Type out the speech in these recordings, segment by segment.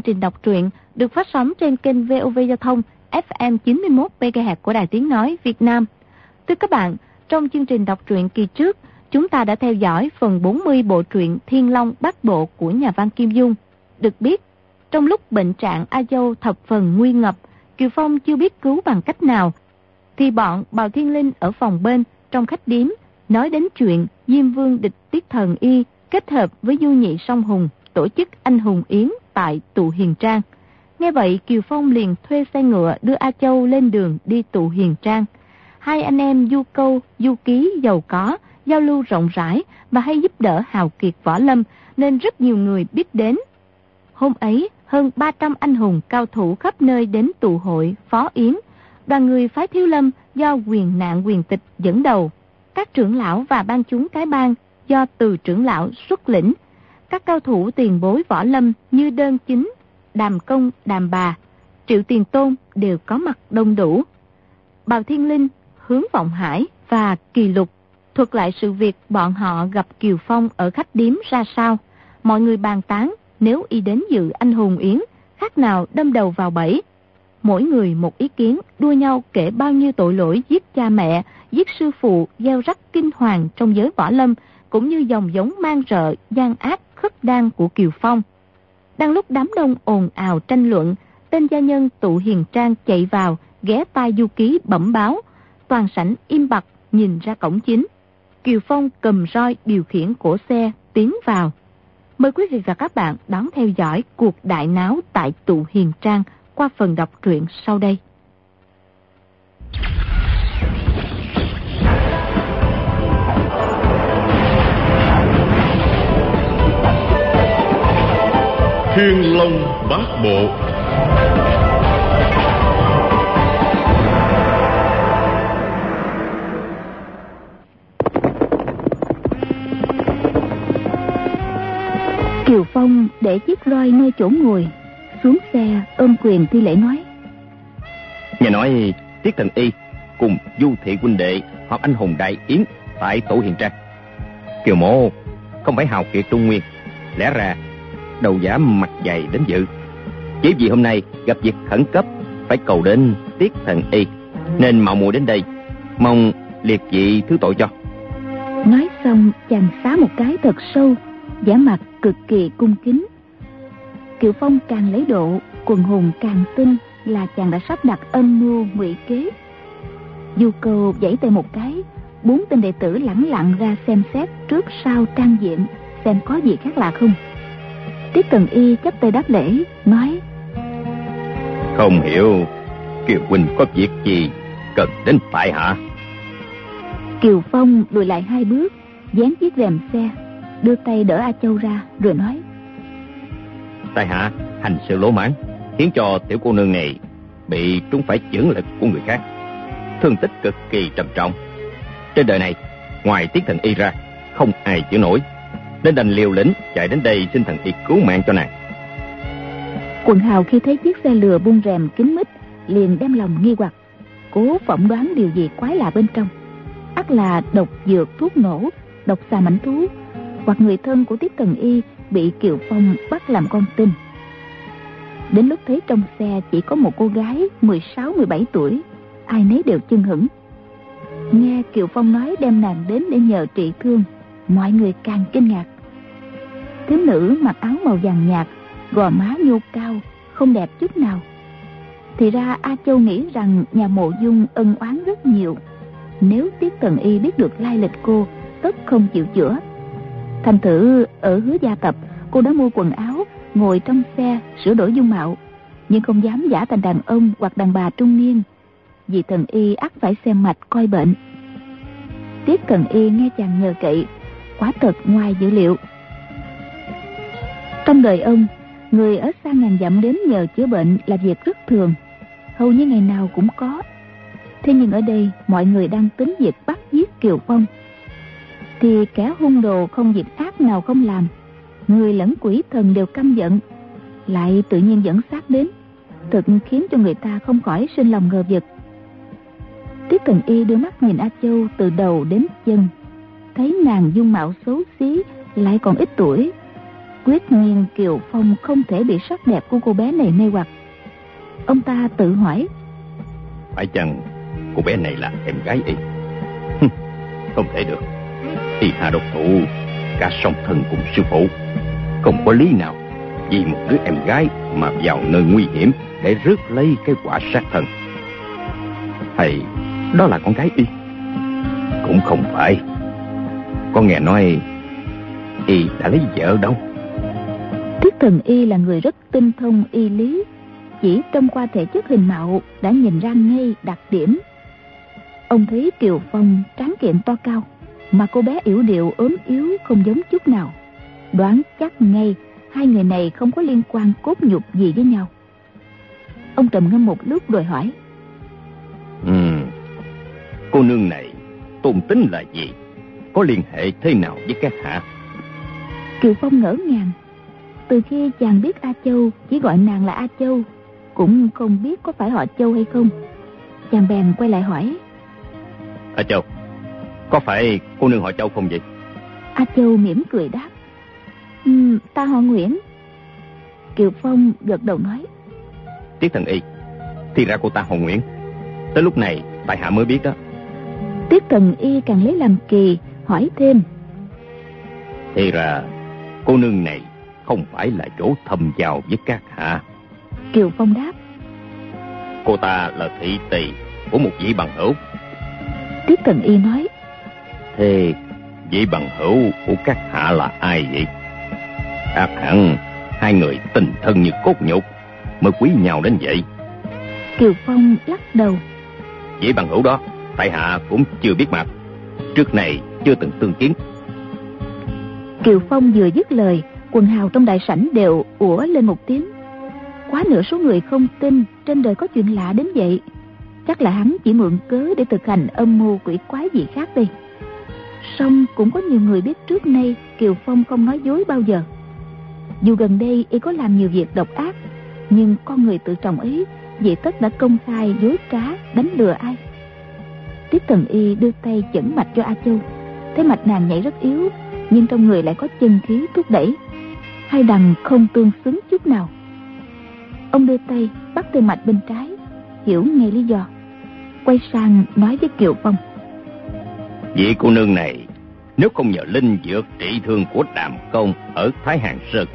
chương trình đọc truyện được phát sóng trên kênh VOV Giao thông FM 91 MHz của Đài Tiếng Nói Việt Nam. Thưa các bạn, trong chương trình đọc truyện kỳ trước, chúng ta đã theo dõi phần 40 bộ truyện Thiên Long Bát Bộ của nhà văn Kim Dung. Được biết, trong lúc bệnh trạng A Châu thập phần nguy ngập, Kiều Phong chưa biết cứu bằng cách nào, thì bọn Bào Thiên Linh ở phòng bên trong khách điếm nói đến chuyện Diêm Vương địch Tiết Thần Y kết hợp với Du Nhị Song Hùng tổ chức anh hùng yến tại tụ hiền trang. Nghe vậy Kiều Phong liền thuê xe ngựa đưa A Châu lên đường đi tụ hiền trang. Hai anh em du câu, du ký giàu có, giao lưu rộng rãi và hay giúp đỡ hào kiệt võ lâm nên rất nhiều người biết đến. Hôm ấy, hơn 300 anh hùng cao thủ khắp nơi đến tụ hội, phó yến. Đoàn người phái thiếu lâm do quyền nạn quyền tịch dẫn đầu. Các trưởng lão và ban chúng cái bang do từ trưởng lão xuất lĩnh. Các cao thủ tiền bối võ lâm như đơn chính, đàm công, đàm bà, triệu tiền tôn đều có mặt đông đủ. Bào Thiên Linh, Hướng Vọng Hải và Kỳ Lục thuật lại sự việc bọn họ gặp Kiều Phong ở khách điếm ra sao. Mọi người bàn tán nếu y đến dự anh hùng yến, khác nào đâm đầu vào bẫy. Mỗi người một ý kiến, đua nhau kể bao nhiêu tội lỗi giết cha mẹ, giết sư phụ, gieo rắc kinh hoàng trong giới võ lâm, cũng như dòng giống mang rợ, gian ác, khất đan của Kiều Phong. Đang lúc đám đông ồn ào tranh luận, tên gia nhân tụ hiền trang chạy vào, ghé tai du ký bẩm báo. Toàn sảnh im bặt, nhìn ra cổng chính. Kiều Phong cầm roi điều khiển cổ xe, tiến vào. Mời quý vị và các bạn đón theo dõi cuộc đại náo tại tụ hiền trang qua phần đọc truyện sau đây. Thiên Long Bát Bộ Kiều Phong để chiếc roi nơi chỗ ngồi Xuống xe ôm quyền thi lễ nói Nghe nói Tiết Thần Y cùng Du Thị huynh đệ họp anh hùng đại yến tại tổ hiền trang. Kiều Mộ không phải hào kiệt Trung Nguyên, lẽ ra đầu giả mặt dày đến dự. Chỉ vì hôm nay gặp việc khẩn cấp phải cầu đến Tiết Thần Y nên mạo muội đến đây, mong liệt vị thứ tội cho. Nói xong chàng xá một cái thật sâu, giả mặt cực kỳ cung kính. Kiều Phong càng lấy độ, quần hùng càng tin là chàng đã sắp đặt âm mưu ngụy kế. Du cầu giãy tay một cái, bốn tên đệ tử lẳng lặng ra xem xét trước sau trang diện, xem có gì khác lạ không. Tiết Cần Y chấp tay đáp lễ, nói Không hiểu, Kiều Huynh có việc gì cần đến tại hạ? Kiều Phong lùi lại hai bước, dán chiếc rèm xe, đưa tay đỡ A Châu ra, rồi nói Tại hạ hành sự lỗ mãn, khiến cho tiểu cô nương này bị trúng phải chưởng lực của người khác. Thương tích cực kỳ trầm trọng. Trên đời này, ngoài tiết thần y ra, không ai chịu nổi. Nên đành liều lĩnh chạy đến đây xin thần y cứu mạng cho nàng. Quần hào khi thấy chiếc xe lừa buông rèm kín mít, liền đem lòng nghi hoặc, cố phỏng đoán điều gì quái lạ bên trong. ắt là độc dược thuốc nổ, độc xà mảnh thú, hoặc người thân của tiết thần y bị Kiều Phong bắt làm con tin. Đến lúc thấy trong xe chỉ có một cô gái 16-17 tuổi, ai nấy đều chân hững. Nghe Kiều Phong nói đem nàng đến để nhờ trị thương, mọi người càng kinh ngạc. Thiếu nữ mặc áo màu vàng nhạt, gò má nhô cao, không đẹp chút nào. Thì ra A Châu nghĩ rằng nhà mộ dung ân oán rất nhiều. Nếu Tiết Cần Y biết được lai lịch cô, tất không chịu chữa. Thành thử ở hứa gia tập, cô đã mua quần áo, ngồi trong xe, sửa đổi dung mạo. Nhưng không dám giả thành đàn ông hoặc đàn bà trung niên. Vì thần y ắt phải xem mạch coi bệnh. Tiết Cần y nghe chàng nhờ cậy, quả thật ngoài dữ liệu. Trong đời ông, người ở xa ngàn dặm đến nhờ chữa bệnh là việc rất thường. Hầu như ngày nào cũng có. Thế nhưng ở đây, mọi người đang tính việc bắt giết Kiều Phong thì kẻ hung đồ không việc ác nào không làm người lẫn quỷ thần đều căm giận lại tự nhiên dẫn sát đến thực khiến cho người ta không khỏi sinh lòng ngờ vực tiết thần y đưa mắt nhìn a châu từ đầu đến chân thấy nàng dung mạo xấu xí, lại còn ít tuổi Quyết nhiên Kiều Phong không thể bị sắc đẹp của cô bé này mê hoặc. Ông ta tự hỏi. Phải chăng cô bé này là em gái y? không thể được. Y hà độc thủ, cả song thân cùng sư phụ. Không có lý nào vì một đứa em gái mà vào nơi nguy hiểm để rước lấy cái quả sát thân. Hay đó là con gái y? Cũng không phải. Con nghe nói y đã lấy vợ đâu. Tiết thần y là người rất tinh thông y lý. Chỉ trong qua thể chất hình mạo đã nhìn ra ngay đặc điểm. Ông thấy Kiều Phong tráng kiện to cao, mà cô bé yểu điệu ốm yếu không giống chút nào. Đoán chắc ngay hai người này không có liên quan cốt nhục gì với nhau. Ông trầm ngâm một lúc rồi hỏi. Ừ, cô nương này tôn tính là gì? Có liên hệ thế nào với các hạ? Kiều Phong ngỡ ngàng. Từ khi chàng biết A Châu chỉ gọi nàng là A Châu, cũng không biết có phải họ Châu hay không. Chàng bèn quay lại hỏi. A Châu, có phải cô nương họ Châu không vậy? A Châu mỉm cười đáp. Ừ, ta họ Nguyễn. Kiều Phong gật đầu nói. Tiết thần y, thì ra cô ta họ Nguyễn. Tới lúc này, tại hạ mới biết đó. Tiết thần y càng lấy làm kỳ, hỏi thêm. Thì ra, cô nương này không phải là chỗ thâm giao với các hạ. Kiều Phong đáp. Cô ta là thị tỳ của một vị bằng hữu. Tiết thần y nói. Thế vị bằng hữu của các hạ là ai vậy? ác hẳn hai người tình thân như cốt nhục mới quý nhau đến vậy kiều phong lắc đầu chỉ bằng hữu đó tại hạ cũng chưa biết mặt trước này chưa từng tương kiến. Kiều phong vừa dứt lời, quần hào trong đại sảnh đều ủa lên một tiếng. Quá nửa số người không tin trên đời có chuyện lạ đến vậy. Chắc là hắn chỉ mượn cớ để thực hành âm mưu quỷ quái gì khác đi song cũng có nhiều người biết trước nay kiều phong không nói dối bao giờ. Dù gần đây y có làm nhiều việc độc ác, nhưng con người tự trọng ấy vậy tất đã công khai dối trá, đánh lừa ai? Tiếp thần y đưa tay chẩn mạch cho a châu thấy mạch nàng nhảy rất yếu, nhưng trong người lại có chân khí thúc đẩy. Hai đằng không tương xứng chút nào. Ông đưa tay bắt tay mạch bên trái, hiểu ngay lý do. Quay sang nói với kiều phong. Vị cô nương này, nếu không nhờ linh dược trị thương của đàm công ở thái hàn sơn,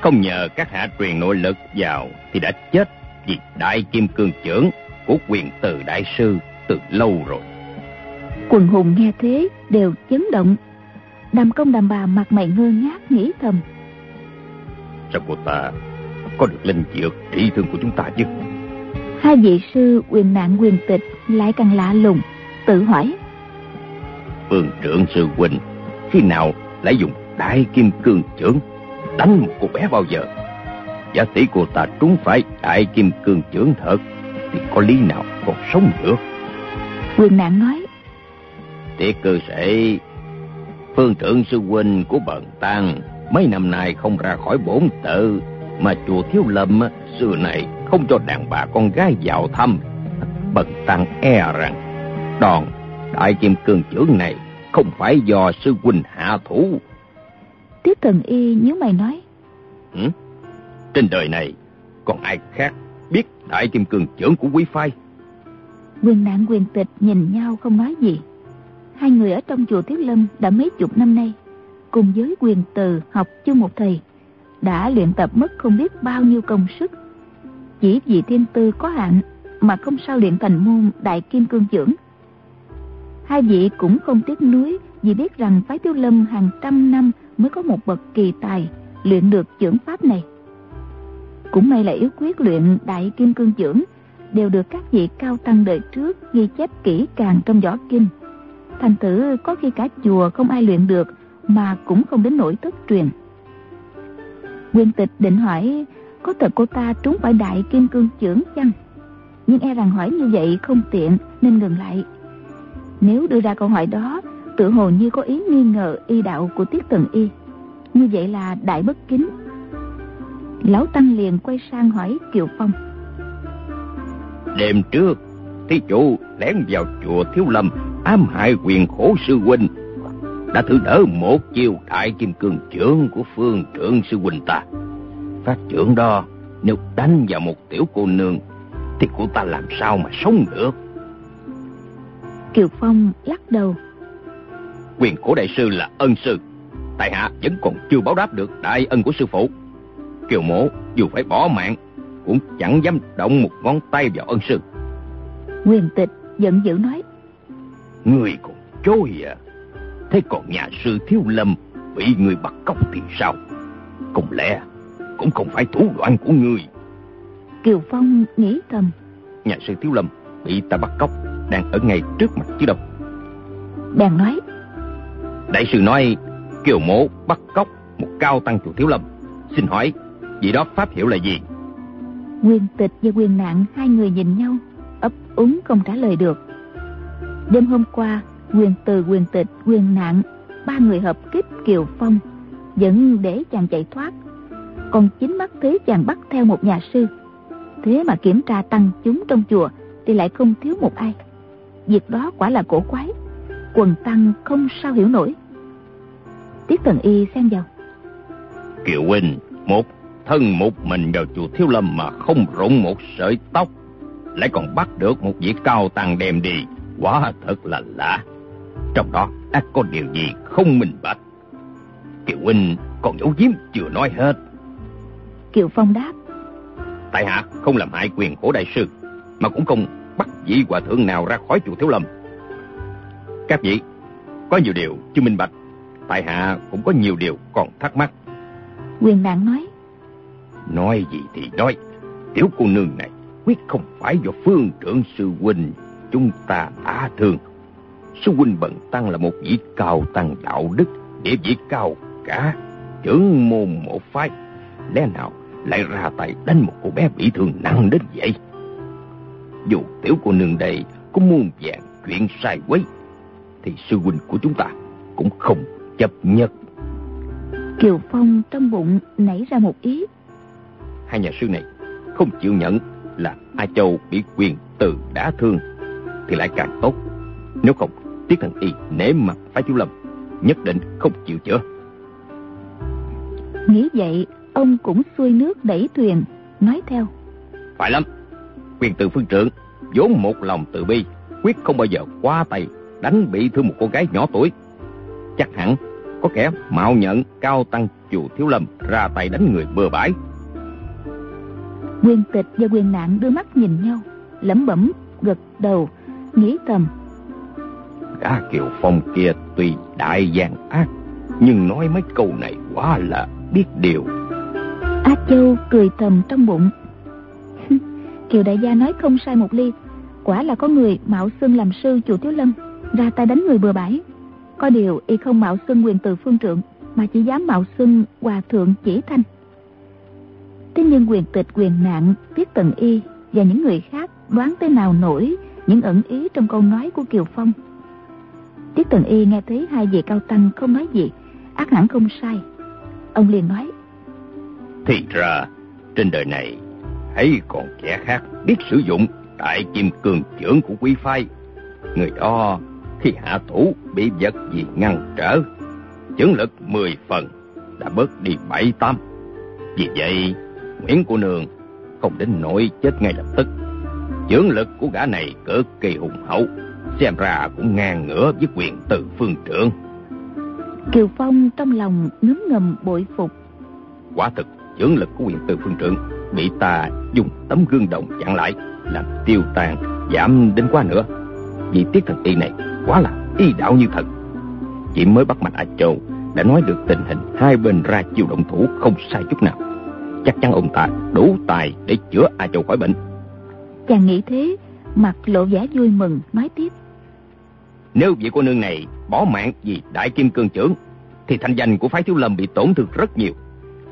không nhờ các hạ truyền nội lực vào thì đã chết vì đại kim cương trưởng của quyền từ đại sư từ lâu rồi. Quần hùng nghe thế đều chấn động. Đàm công đàm bà mặt mày ngơ ngác nghĩ thầm. Sao cô ta có được linh dược trị thương của chúng ta chứ? Hai vị sư quyền nạn quyền tịch lại càng lạ lùng, tự hỏi. Vương trưởng sư huynh khi nào lại dùng đại kim cương trưởng đánh một cô bé bao giờ giả tỷ cô ta trúng phải đại kim cương trưởng thật thì có lý nào còn sống nữa quyền nạn nói tiết cơ sĩ phương trưởng sư huynh của bần tăng mấy năm nay không ra khỏi bổn tự mà chùa thiếu lâm xưa này không cho đàn bà con gái vào thăm bần tăng e rằng đòn đại kim cương trưởng này không phải do sư huynh hạ thủ Tiết thần y nhớ mày nói. Ừ? Trên đời này, còn ai khác biết đại kim cương trưởng của quý phái? Quyền nạn quyền tịch nhìn nhau không nói gì. Hai người ở trong chùa Thiếu Lâm đã mấy chục năm nay, cùng với quyền từ học chung một thầy, đã luyện tập mất không biết bao nhiêu công sức. Chỉ vì thiên tư có hạn mà không sao luyện thành môn đại kim cương trưởng. Hai vị cũng không tiếc nuối vì biết rằng phái Thiếu Lâm hàng trăm năm mới có một bậc kỳ tài luyện được chưởng pháp này. Cũng may là yếu quyết luyện đại kim cương chưởng đều được các vị cao tăng đời trước ghi chép kỹ càng trong võ kinh. Thành thử có khi cả chùa không ai luyện được, mà cũng không đến nỗi thất truyền. nguyên tịch định hỏi, có thật cô ta trúng phải đại kim cương chưởng chăng? Nhưng e rằng hỏi như vậy không tiện, nên ngừng lại. Nếu đưa ra câu hỏi đó, tự hồ như có ý nghi ngờ y đạo của tiết tần y như vậy là đại bất kính lão tăng liền quay sang hỏi kiều phong đêm trước, thí chủ lén vào chùa thiếu lâm ám hại quyền khổ sư huynh đã thử đỡ một chiều đại kim cương trưởng của phương trưởng sư huynh ta. Phát trưởng đó, nếu đánh vào một tiểu cô nương, thì cô ta làm sao mà sống được? Kiều Phong lắc đầu. Quyền cổ đại sư là ân sư. Tại hạ vẫn còn chưa báo đáp được đại ân của sư phụ. Kiều mộ dù phải bỏ mạng, cũng chẳng dám động một ngón tay vào ân sư. Quyền tịch giận dữ nói. Người còn chối à? Thế còn nhà sư Thiếu Lâm bị người bắt cóc thì sao? Không lẽ cũng không phải thủ đoạn của người? Kiều Phong nghĩ thầm. Nhà sư Thiếu Lâm bị ta bắt cóc đang ở ngay trước mặt chứ đâu. Bèn nói. Đại sư nói Kiều Mộ bắt cóc một cao tăng chùa Thiếu Lâm. Xin hỏi, vị đó pháp hiệu là gì? Nguyên tịch và quyền nạn hai người nhìn nhau, ấp úng không trả lời được. Đêm hôm qua, quyền từ quyền tịch, quyền nạn, ba người hợp kích Kiều Phong, vẫn để chàng chạy thoát. Còn chính mắt thấy chàng bắt theo một nhà sư. Thế mà kiểm tra tăng chúng trong chùa thì lại không thiếu một ai. Việc đó quả là cổ quái. Quần tăng không sao hiểu nổi. Tiết Tần Y xen vào. Kiều Huynh, một thân một mình vào chùa Thiếu Lâm mà không rụng một sợi tóc, lại còn bắt được một vị cao tăng đem đi, quá thật là lạ. Trong đó ác có điều gì không minh bạch. Kiều Huynh còn giấu giếm chưa nói hết. Kiều Phong đáp. Tại hạ không làm hại quyền của đại sư, mà cũng không bắt vị hòa thượng nào ra khỏi chùa Thiếu Lâm. Các vị, có nhiều điều chưa minh bạch, tại hạ cũng có nhiều điều còn thắc mắc. Quyền nạn nói. Nói gì thì nói, tiểu cô nương này quyết không phải do phương trưởng sư huynh chúng ta đã thương. Sư huynh bận tăng là một vị cao tăng đạo đức, địa vị cao cả, trưởng môn một phái. Lẽ nào lại ra tay đánh một cô bé bị thương nặng đến vậy? Dù tiểu cô nương đây có muôn vàng chuyện sai quấy, thì sư huynh của chúng ta cũng không chấp nhất. Kiều Phong trong bụng nảy ra một ý. Hai nhà sư này không chịu nhận là A Châu bị quyền từ đã thương thì lại càng tốt. Nếu không, Tiết Thần Y nể mặt phải chú Lâm, nhất định không chịu chữa. Nghĩ vậy, ông cũng xuôi nước đẩy thuyền, nói theo. Phải lắm, quyền từ phương trưởng, vốn một lòng từ bi, quyết không bao giờ qua tay đánh bị thương một cô gái nhỏ tuổi. Chắc hẳn có kẻ mạo nhận cao tăng chùa Thiếu Lâm ra tay đánh người bừa bãi. Quyền tịch và quyền nạn đưa mắt nhìn nhau, lẩm bẩm, gật đầu, nghĩ thầm. Gã Kiều Phong kia tuy đại gian ác, nhưng nói mấy câu này quá là biết điều. A Châu cười thầm trong bụng. Kiều đại gia nói không sai một ly, quả là có người mạo xưng làm sư chùa Thiếu Lâm, ra tay đánh người bừa bãi. Có điều y không mạo xưng quyền từ phương trượng, mà chỉ dám mạo xưng hòa thượng chỉ thanh. Thế nhưng quyền tịch quyền nạn, tiết tần y và những người khác đoán tới nào nổi những ẩn ý trong câu nói của Kiều Phong. Tiết tần y nghe thấy hai vị cao tăng không nói gì, ác hẳn không sai. Ông liền nói. Thì ra, trên đời này, hãy còn kẻ khác biết sử dụng tại kim cường trưởng của quý phái. Người đó khi hạ thủ bị vật gì ngăn trở, chứng lực 10 phần đã bớt đi bảy tám. Vì vậy, Nguyễn của Nương không đến nỗi chết ngay lập tức. Dưỡng lực của gã này cực kỳ hùng hậu, xem ra cũng ngang ngửa với quyền từ phương trưởng. Kiều Phong trong lòng ngấm ngầm bội phục. Quả thực, dưỡng lực của quyền từ phương trưởng bị ta dùng tấm gương đồng chặn lại, làm tiêu tan, giảm đến quá nữa. Vì tiết thần y này quá là y đạo như thật. Chỉ mới bắt mạch A Châu đã nói được tình hình hai bên ra chiều động thủ không sai chút nào. Chắc chắn ông ta đủ tài để chữa A Châu khỏi bệnh. Chàng nghĩ thế, mặt lộ vẻ vui mừng, nói tiếp. Nếu vị cô nương này bỏ mạng vì đại kim cương trưởng, thì thanh danh của phái thiếu lâm bị tổn thương rất nhiều.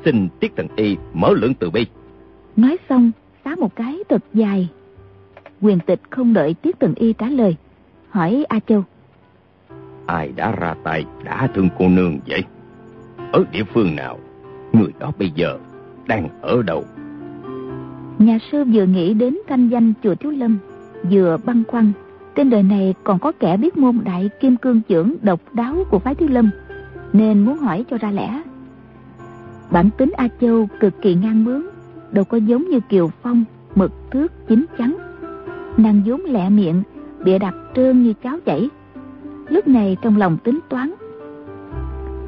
Xin Tiết Thần Y mở lượng từ bi. Nói xong, xá một cái thật dài. Quyền tịch không đợi Tiết Thần Y trả lời, hỏi A Châu. Ai đã ra tay đã thương cô nương vậy? Ở địa phương nào? Người đó bây giờ đang ở đâu? Nhà sư vừa nghĩ đến thanh danh chùa Thiếu Lâm, vừa băn khoăn, Trên đời này còn có kẻ biết môn đại kim cương trưởng độc đáo của phái Thiếu Lâm Nên muốn hỏi cho ra lẽ. Bản tính A Châu cực kỳ ngang bướng Đâu có giống như Kiều Phong Mực thước chín chắn. Nàng vốn lẹ miệng Bịa đặt trơn như cháo chảy. Lúc này trong lòng tính toán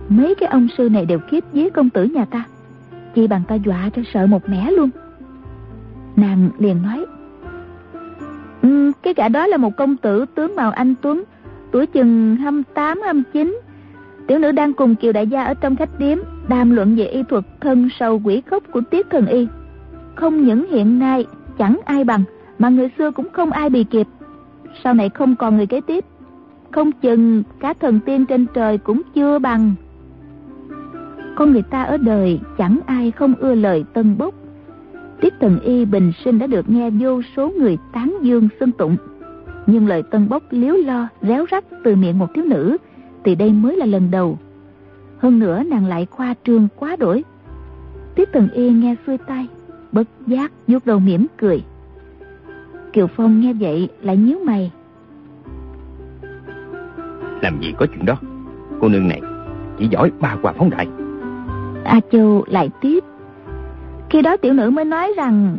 Mấy cái ông sư này đều kiếp với công tử nhà ta Chỉ bằng ta dọa cho sợ một mẻ luôn. Nàng liền nói um, Cái gã đó là một công tử tướng màu anh Tuấn Tuổi chừng 28, 29 Tiểu nữ đang cùng Kiều Đại gia ở trong khách điếm Đàm luận về y thuật thân sầu quỷ khốc của tiết thần y. Không những hiện nay chẳng ai bằng Mà người xưa cũng không ai bì kịp. Sau này không còn người kế tiếp. Không chừng cả thần tiên trên trời cũng chưa bằng. Con người ta ở đời chẳng ai không ưa lời tân bốc Tiết thần y bình sinh đã được nghe vô số người tán dương xưng tụng. Nhưng lời tân bốc liếu lo réo rắt từ miệng một thiếu nữ Thì đây mới là lần đầu. Hơn nữa nàng lại khoa trương quá đổi. Tiết thần y nghe xuôi tay Bất giác vuốt đầu mỉm cười. Kiều Phong nghe vậy lại nhíu mày. Làm gì có chuyện đó? Cô nương này chỉ giỏi ba quả phóng đại. A Châu lại tiếp khi đó tiểu nữ mới nói rằng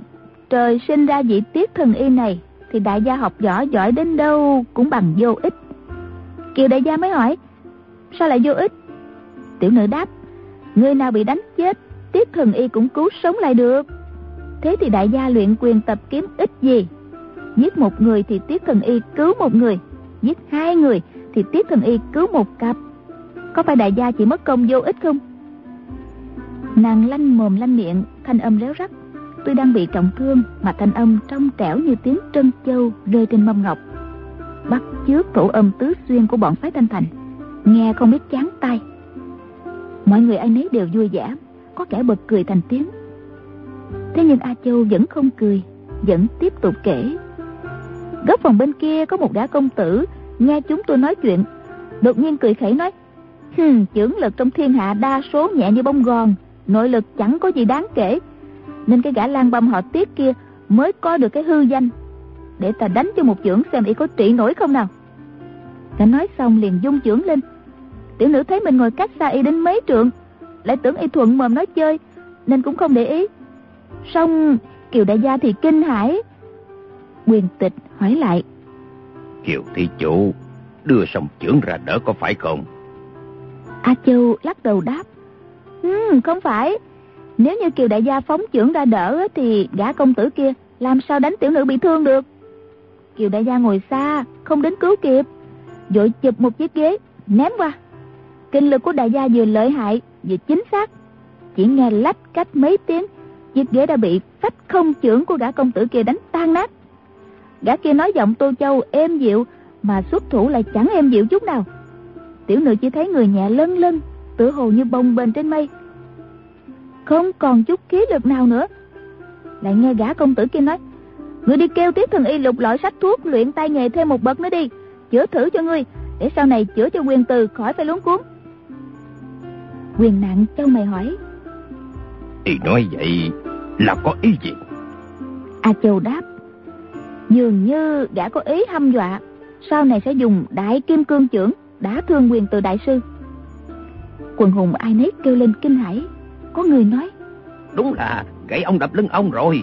trời sinh ra vị tiết thần y này thì đại gia học võ giỏi đến đâu cũng bằng vô ích. Kiều đại gia mới hỏi sao lại vô ích? Tiểu nữ đáp người nào bị đánh chết tiết thần y cũng cứu sống lại được. Thế thì đại gia luyện quyền tập kiếm ít gì? Giết một người thì tiết thần y cứu một người, giết hai người thì tiết thần y cứu một cặp. Có phải đại gia chỉ mất công vô ích không? Nàng lanh mồm lanh miệng Thanh âm réo rắt. Tuy đang bị trọng thương Mà thanh âm trong trẻo như tiếng trân châu Rơi trên mâm ngọc. Bắt chước thủ âm tứ xuyên của bọn phái thanh thành. Nghe không biết chán tay Mọi người ai nấy đều vui vẻ Có kẻ bật cười thành tiếng. Thế nhưng A Châu vẫn không cười Vẫn tiếp tục kể. Góc phòng bên kia có một gã công tử Nghe chúng tôi nói chuyện Đột nhiên cười khẩy nói Hừm, chưởng lực trong thiên hạ đa số nhẹ như bông gòn nội lực chẳng có gì đáng kể. Nên cái gã lang băm họ tiết kia mới có được cái hư danh. Để ta đánh cho một chưởng xem y có trị nổi không nào. Gã nói xong liền dung chưởng lên. Tiểu nữ thấy mình ngồi cách xa y đến mấy trượng lại tưởng y thuận mồm nói chơi nên cũng không để ý. Xong kiều đại gia thì kinh hãi. Quyền tịch hỏi lại. Kiều thị chủ đưa sòng chưởng ra đỡ có phải không? A châu lắc đầu đáp Ừ, không phải. Nếu như Kiều đại gia phóng trưởng ra đỡ thì gã công tử kia làm sao đánh tiểu nữ bị thương được. Kiều đại gia ngồi xa, không đến cứu kịp. Vội chụp một chiếc ghế, ném qua. Kinh lực của đại gia vừa lợi hại, vừa chính xác. Chỉ nghe lách cách mấy tiếng, chiếc ghế đã bị phách không trưởng của gã công tử kia đánh tan nát. Gã kia nói giọng tô châu êm dịu, mà xuất thủ lại chẳng êm dịu chút nào. Tiểu nữ chỉ thấy người nhẹ lân lân, tựa hồ như bông bềnh trên mây. Không còn chút khí lực nào nữa. Lại nghe gã công tử kia nói ngươi đi kêu tiếp thần y lục lọi sách thuốc luyện tay nghề thêm một bậc nữa đi chữa thử cho ngươi để sau này chữa cho quyền từ khỏi phải luống cuốn. Quyền nặng châu mày hỏi y nói vậy là có ý gì? A châu đáp dường như gã có ý hăm dọa sau này sẽ dùng đại kim cương trưởng đã thương quyền từ đại sư quần hùng ai nấy kêu lên kinh hãi. Có người nói đúng là gãy ông đập lưng ông rồi.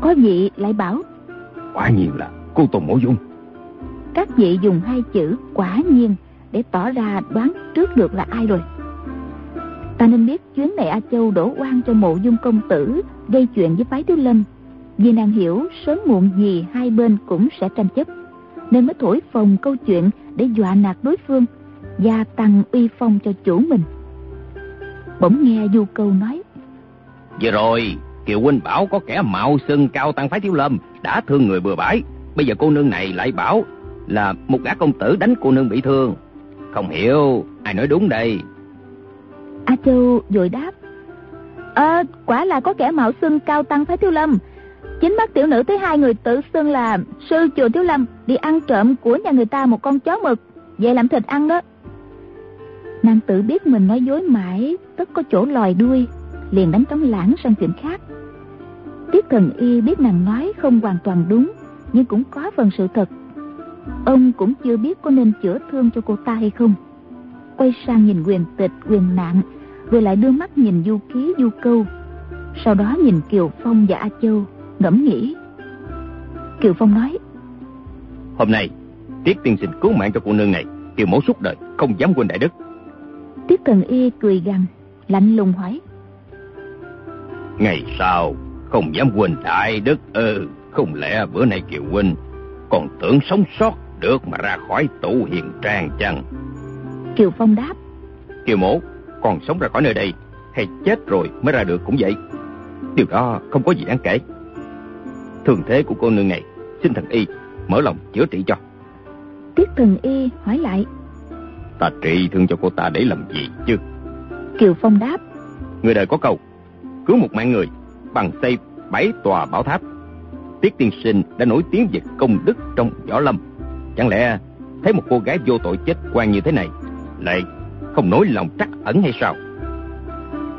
Có vị lại bảo quả nhiên là cô tôn mổ dung. Các vị dùng hai chữ quả nhiên để tỏ ra đoán trước được là ai rồi. Ta nên biết chuyến này a châu đổ oan cho mộ dung công tử gây chuyện với phái thiếu lâm. Vì nàng hiểu sớm muộn gì hai bên cũng sẽ tranh chấp nên mới thổi phồng câu chuyện để dọa nạt đối phương gia tăng uy phong cho chủ mình bỗng nghe du câu nói. Vừa rồi kiều huynh bảo có kẻ mạo xưng cao tăng phái thiếu lâm đã thương người bừa bãi. Bây giờ cô nương này lại bảo là một gã công tử đánh cô nương bị thương. Không hiểu ai nói đúng đây? A châu vội đáp. Ờ quả là có kẻ mạo xưng cao tăng phái thiếu lâm. Chính mắt tiểu nữ thấy hai người tự xưng là sư chùa thiếu lâm đi ăn trộm của nhà người ta một con chó mực. Về làm thịt ăn đó Nàng tự biết mình nói dối mãi Tất có chỗ lòi đuôi Liền đánh trống lãng sang chuyện khác. Tiết thần y biết nàng nói không hoàn toàn đúng Nhưng cũng có phần sự thật. Ông cũng chưa biết có nên chữa thương cho cô ta hay không. Quay sang nhìn quyền tịch, quyền nạn Rồi lại đưa mắt nhìn du ký, du câu. Sau đó nhìn Kiều Phong và A Châu Ngẫm nghĩ. Kiều Phong nói Hôm nay Tiết tiên sinh cứu mạng cho cô nương này Kiều mẫu suốt đời không dám quên đại đức. Tiết Cần Y cười gằn Lạnh lùng hỏi. Ngày sau Không dám quên đại đức ư Không lẽ bữa nay Kiều Huynh Còn tưởng sống sót được mà ra khỏi tủ hiền trang chăng? Kiều Phong đáp. Kiều mẫu còn sống ra khỏi nơi đây Hay chết rồi mới ra được cũng vậy? Điều đó không có gì đáng kể. Thường thế của cô nương này Xin thần y mở lòng chữa trị cho. Tiết thần y hỏi lại Ta trị thương cho cô ta để làm gì chứ? Kiều Phong đáp. Người đời có câu Cứu một mạng người bằng xây bảy tòa bảo tháp. Tiết tiên sinh đã nổi tiếng về công đức trong võ lâm. Chẳng lẽ thấy một cô gái vô tội chết quan như thế này Lại không nổi lòng trắc ẩn hay sao?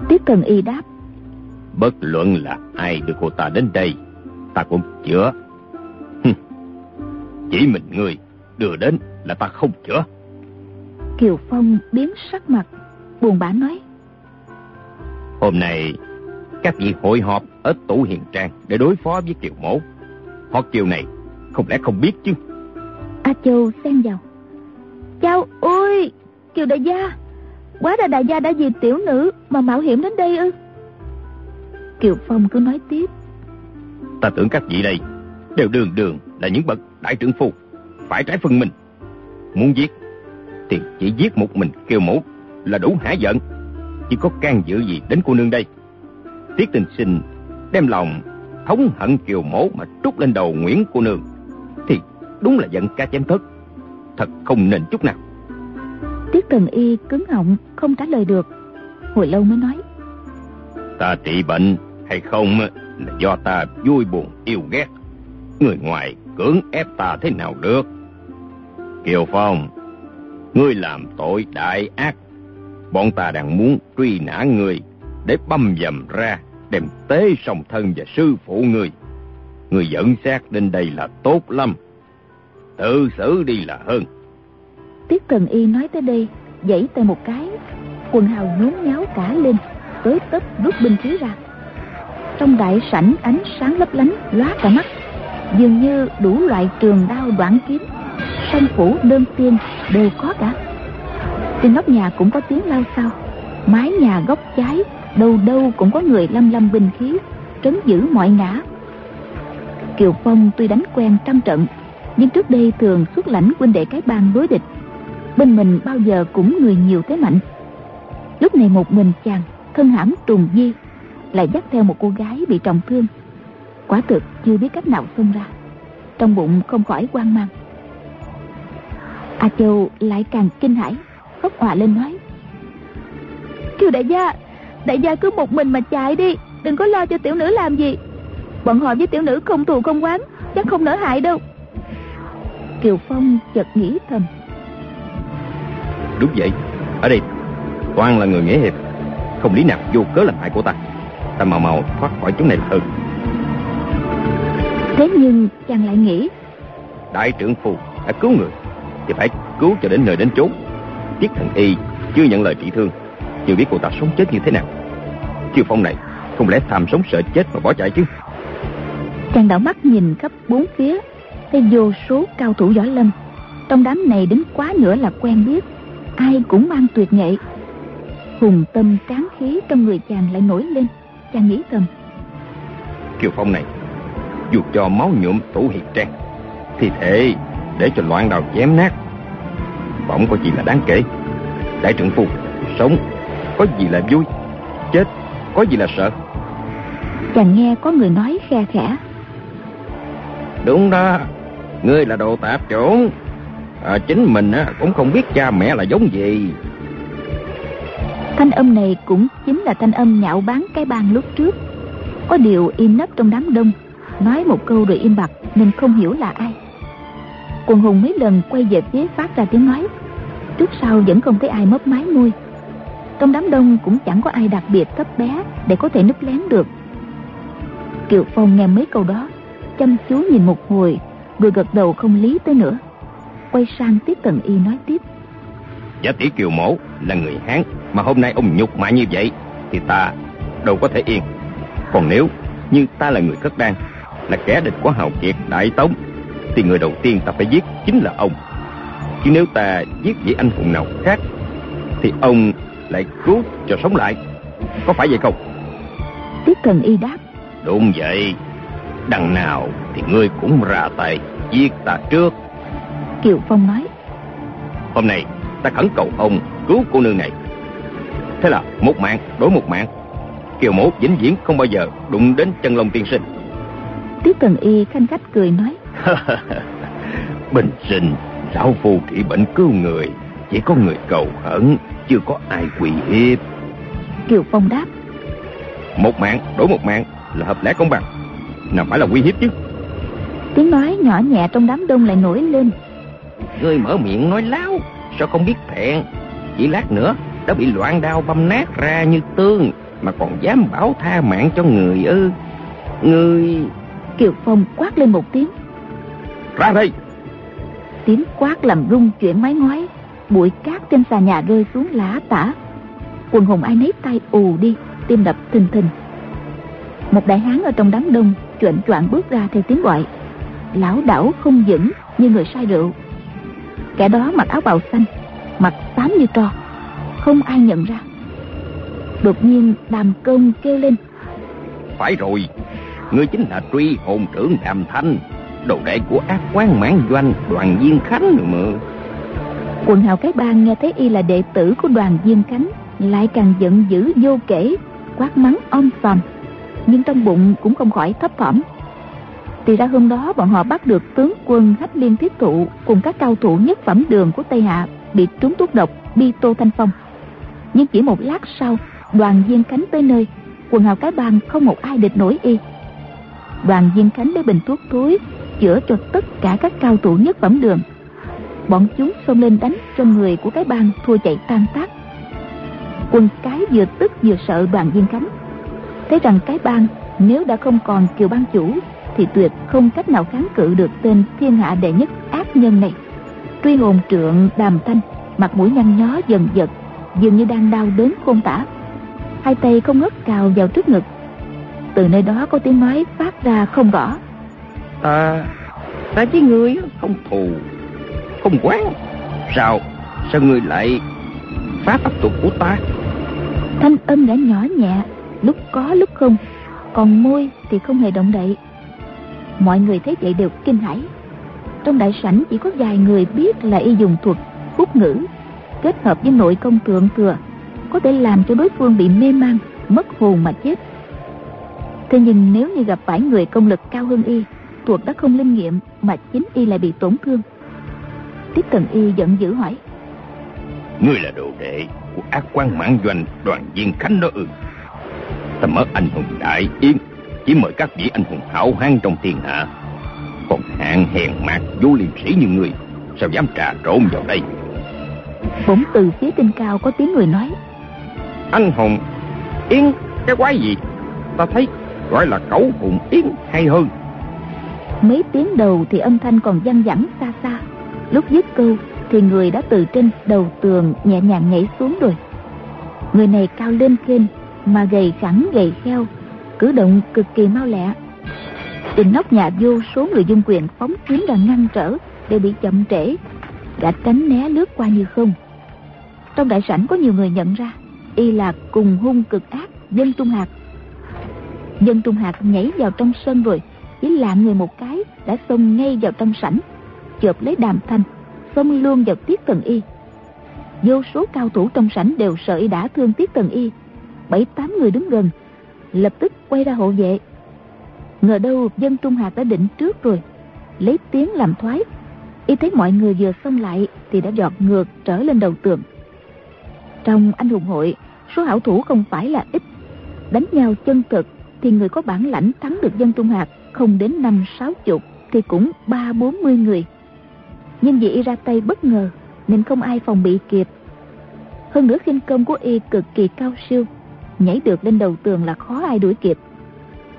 Tiết Cần Y đáp. Bất luận là ai đưa cô ta đến đây Ta cũng chữa. Chỉ mình người đưa đến là ta không chữa Kiều Phong biến sắc mặt Buồn bã nói. Hôm nay Các vị hội họp ở tủ hiền trang Để đối phó với Kiều mổ Họ Kiều này không lẽ không biết chứ? A Châu xen vào. Chào ôi Kiều đại gia Quá ra đại gia đã vì tiểu nữ Mà mạo hiểm đến đây ư? Kiều Phong cứ nói tiếp. Ta tưởng các vị đây Đều đường đường là những bậc đại trưởng phu Phải trái phân mình. Muốn giết Thì chỉ giết một mình Kiều mẫu Là đủ hả giận. Chỉ có can dự gì đến cô nương đây? Tiết tình sinh Đem lòng thống hận Kiều mẫu Mà trút lên đầu Nguyễn cô nương. Thì đúng là giận ca chém thất Thật không nên chút nào. Tiết Cần Y cứng họng không trả lời được. Hồi lâu mới nói. Ta trị bệnh hay không là do ta vui buồn yêu ghét. Người ngoài cưỡng ép ta thế nào được? Kiều Phong Ngươi làm tội đại ác. Bọn ta đang muốn truy nã ngươi Để băm dầm ra, Đem tế song thân và sư phụ ngươi. Ngươi dẫn xác đến đây là tốt lắm. Tự xử đi là hơn. Tiết Cần Y nói tới đây Dãy tay một cái, Quần hào nhốn nháo cả lên, Tới tấp rút binh khí ra Trong đại sảnh ánh sáng lấp lánh lóa cả mắt, Dường như đủ loại trường đao đoạn kiếm. Song phủ đơn tiên đều có cả. Trên nóc nhà cũng có tiếng lao sao Mái nhà góc trái Đâu đâu cũng có người lâm lâm binh khí, Trấn giữ mọi ngã. Kiều Phong tuy đánh quen trăm trận, Nhưng trước đây thường xuất lãnh huynh đệ cái bang đối địch. Bên mình bao giờ cũng người nhiều thế mạnh. Lúc này một mình chàng, Thân hãm trùng di, Lại dắt theo một cô gái bị trọng thương. Quả thực chưa biết cách nào xông ra. Trong bụng không khỏi quan mang. A Châu lại càng kinh hãi Khóc hòa lên nói. Kiều đại gia Đại gia cứ một mình mà chạy đi Đừng có lo cho tiểu nữ làm gì. Bọn họ với tiểu nữ không thù không quán Chắc không nỡ hại đâu. Kiều Phong chợt nghĩ thầm. Đúng vậy Ở đây toàn là người nghĩa hiệp Không lý nào vô cớ làm hại cô ta. Ta mau mau thoát khỏi chỗ này hơn. Thế nhưng chàng lại nghĩ. Đại trưởng phu đã cứu người Thì phải cứu cho đến nơi đến chốn. Tiết thần y chưa nhận lời trị thương Chưa biết cô ta sống chết như thế nào. Kiều Phong này Không lẽ tham sống sợ chết mà bỏ chạy chứ? Chàng đảo mắt nhìn khắp bốn phía Thấy vô số cao thủ võ lâm. Trong đám này đến quá nữa là quen biết Ai cũng mang tuyệt nghệ. Hùng tâm tráng khí trong người chàng lại nổi lên Chàng nghĩ thầm. Kiều Phong này Dù cho máu nhuộm tủ hiệt trang Thì thể để cho loạn đào chém nát. Bỗng có gì là đáng kể. Đại trưởng phu Sống có gì là vui Chết có gì là sợ? Chàng nghe có người nói khe khẽ. Đúng đó Ngươi là đồ tạp chủng. À, Chính mình á, cũng không biết cha mẹ là giống gì. Thanh âm này cũng chính là thanh âm nhạo báng cái bang lúc trước. Có điều im nấp trong đám đông Nói một câu rồi im bặt Nên không hiểu là ai Quần hùng mấy lần quay về phía phát ra tiếng nói Trước sau vẫn không thấy ai mấp mái môi Trong đám đông cũng chẳng có ai đặc biệt thấp bé Để có thể núp lén được Kiều Phong nghe mấy câu đó Chăm chú nhìn một hồi Rồi gật đầu không lý tới nữa quay sang tiếp Tần Y nói tiếp. Giả tỷ kiều mổ là người Hán, mà hôm nay ông nhục mạ như vậy, thì ta đâu có thể yên. Còn nếu như ta là người cất đan, là kẻ địch của Hào Kiệt Đại Tống, thì người đầu tiên ta phải giết chính là ông. Chứ nếu ta giết vị anh hùng nào khác, thì ông lại cứu cho sống lại. Có phải vậy không? Tiết Thần Y đáp. Đúng vậy. Đằng nào thì ngươi cũng ra tay giết ta trước. Kiều Phong nói. Hôm nay ta khẩn cầu ông cứu cô nương này. Thế là một mạng đối một mạng. Kiều mổ vĩnh viễn không bao giờ đụng đến chân lông tiên sinh. Tiết Thần Y khanh khách cười nói. Bình sinh, lão phu trị bệnh cứu người. Chỉ có người cầu hận, chưa có ai quỳ hiếp. Kiều Phong đáp. Một mạng đổi một mạng là hợp lẽ công bằng. Nào phải là uy hiếp chứ. Tiếng nói nhỏ nhẹ trong đám đông lại nổi lên. Ngươi mở miệng nói láo, sao không biết thẹn. Chỉ lát nữa đã bị loạn đao băm nát ra như tương mà còn dám bảo tha mạng cho người ư. Ngươi... Kiều Phong quát lên một tiếng. Ra đây! Tiếng quát làm rung chuyển mái ngói, bụi cát trên xà nhà rơi xuống lá tả. Quần hùng ai nấy tay ù đi, tim đập thình thình. Một đại hán ở trong đám đông chuẩn choạng bước ra theo tiếng gọi. Lão đảo không vững như người say rượu. Kẻ đó mặc áo bào xanh, mặt xám như tro, không ai nhận ra. Đột nhiên đàm công kêu lên. Phải rồi, ngươi chính là truy hồn trưởng đàm thanh, đồ đệ của ác quan mãn doanh đoàn viên khánh nữa mà. Quần hào cái bang nghe thấy y là đệ tử của đoàn viên khánh, lại càng giận dữ vô kể, quát mắng om sòm. Nhưng trong bụng cũng không khỏi thấp thỏm. Thì ra hôm đó bọn họ bắt được tướng quân hách liên thiết thụ cùng các cao thủ nhất phẩm đường của tây hạ bị trúng thuốc độc bi tô thanh phong. Nhưng chỉ một lát sau đoàn viên Khánh tới nơi quần hào cái bang không một ai địch nổi y. Đoàn viên Khánh lấy bình thuốc thối chữa cho tất cả các cao thủ nhất phẩm đường. Bọn chúng xông lên đánh cho người của cái bang thua chạy tan tác. Quân cái vừa tức vừa sợ đoàn viên khánh thấy rằng cái bang nếu đã không còn kiều bang chủ thì tuyệt không cách nào kháng cự được tên thiên hạ đệ nhất ác nhân này. Truy hồn trượng đàm thanh, mặt mũi nhăn nhó dần dật, dường như đang đau đớn khôn tả. Hai tay không ngớt cào vào trước ngực. Từ nơi đó có tiếng nói phát ra không rõ ta. Ta với ngươi không thù, không quán. Sao? Sao ngươi lại phá pháp tục của ta? Thanh âm đã nhỏ nhẹ, lúc có lúc không. Còn môi thì không hề động đậy. Mọi người thấy vậy đều kinh hãi. Trong đại sảnh chỉ có vài người biết là y dùng thuật hút ngữ, kết hợp với nội công thượng thừa, có thể làm cho đối phương bị mê man, mất hồn mà chết. Thế nhưng nếu như gặp phải người công lực cao hơn y thuật đã không linh nghiệm mà chính y lại bị tổn thương. Tiết cần y giận dữ hỏi ngươi là đồ đệ của ác quan mãn doanh đoàn viên khánh đó ư? Ta mở anh hùng đại yến chỉ mời các vị anh hùng hảo hán trong thiên hạ. Còn hạng hèn mạc vô liêm sĩ như người sao dám trà trộn vào đây? bỗng từ phía trên cao có tiếng người nói anh hùng yến cái quái gì? Ta thấy gọi là cẩu hùng yến hay hơn mấy tiếng đầu thì âm thanh còn văng vẳng xa xa. Lúc dứt câu thì người đã từ trên đầu tường nhẹ nhàng nhảy xuống rồi. Người này cao lên kênh mà gầy khẳng gầy kheo, cử động cực kỳ mau lẹ. Trên nóc nhà vô số người dung quyền phóng kiếm ra ngăn trở đều bị chậm trễ. Gã tránh né lướt qua như không. Trong đại sảnh có nhiều người nhận ra, y là cùng hung cực ác dân trung hạt dân trung hạt nhảy vào trong sân rồi chỉ lạ người một cái đã xông ngay vào trong sảnh, chộp lấy đàm thanh, xông luôn vào tiết tần y. Vô số cao thủ trong sảnh đều sợ y đã thương tiết tần y. Bảy, tám người đứng gần, lập tức quay ra hộ vệ. Ngờ đâu dân trung hạt đã định trước rồi, lấy tiếng làm thoái. Y thấy mọi người vừa xông lại thì đã giọt ngược trở lên đầu tường. Trong anh hùng hội, số hảo thủ không phải là ít. Đánh nhau chân thực thì người có bản lãnh thắng được dân trung hạt không đến năm sáu chục thì cũng ba bốn mươi người. Nhưng vì y ra tay bất ngờ nên không ai phòng bị kịp. Hơn nữa khinh công của y cực kỳ cao siêu nhảy được lên đầu tường là khó ai đuổi kịp.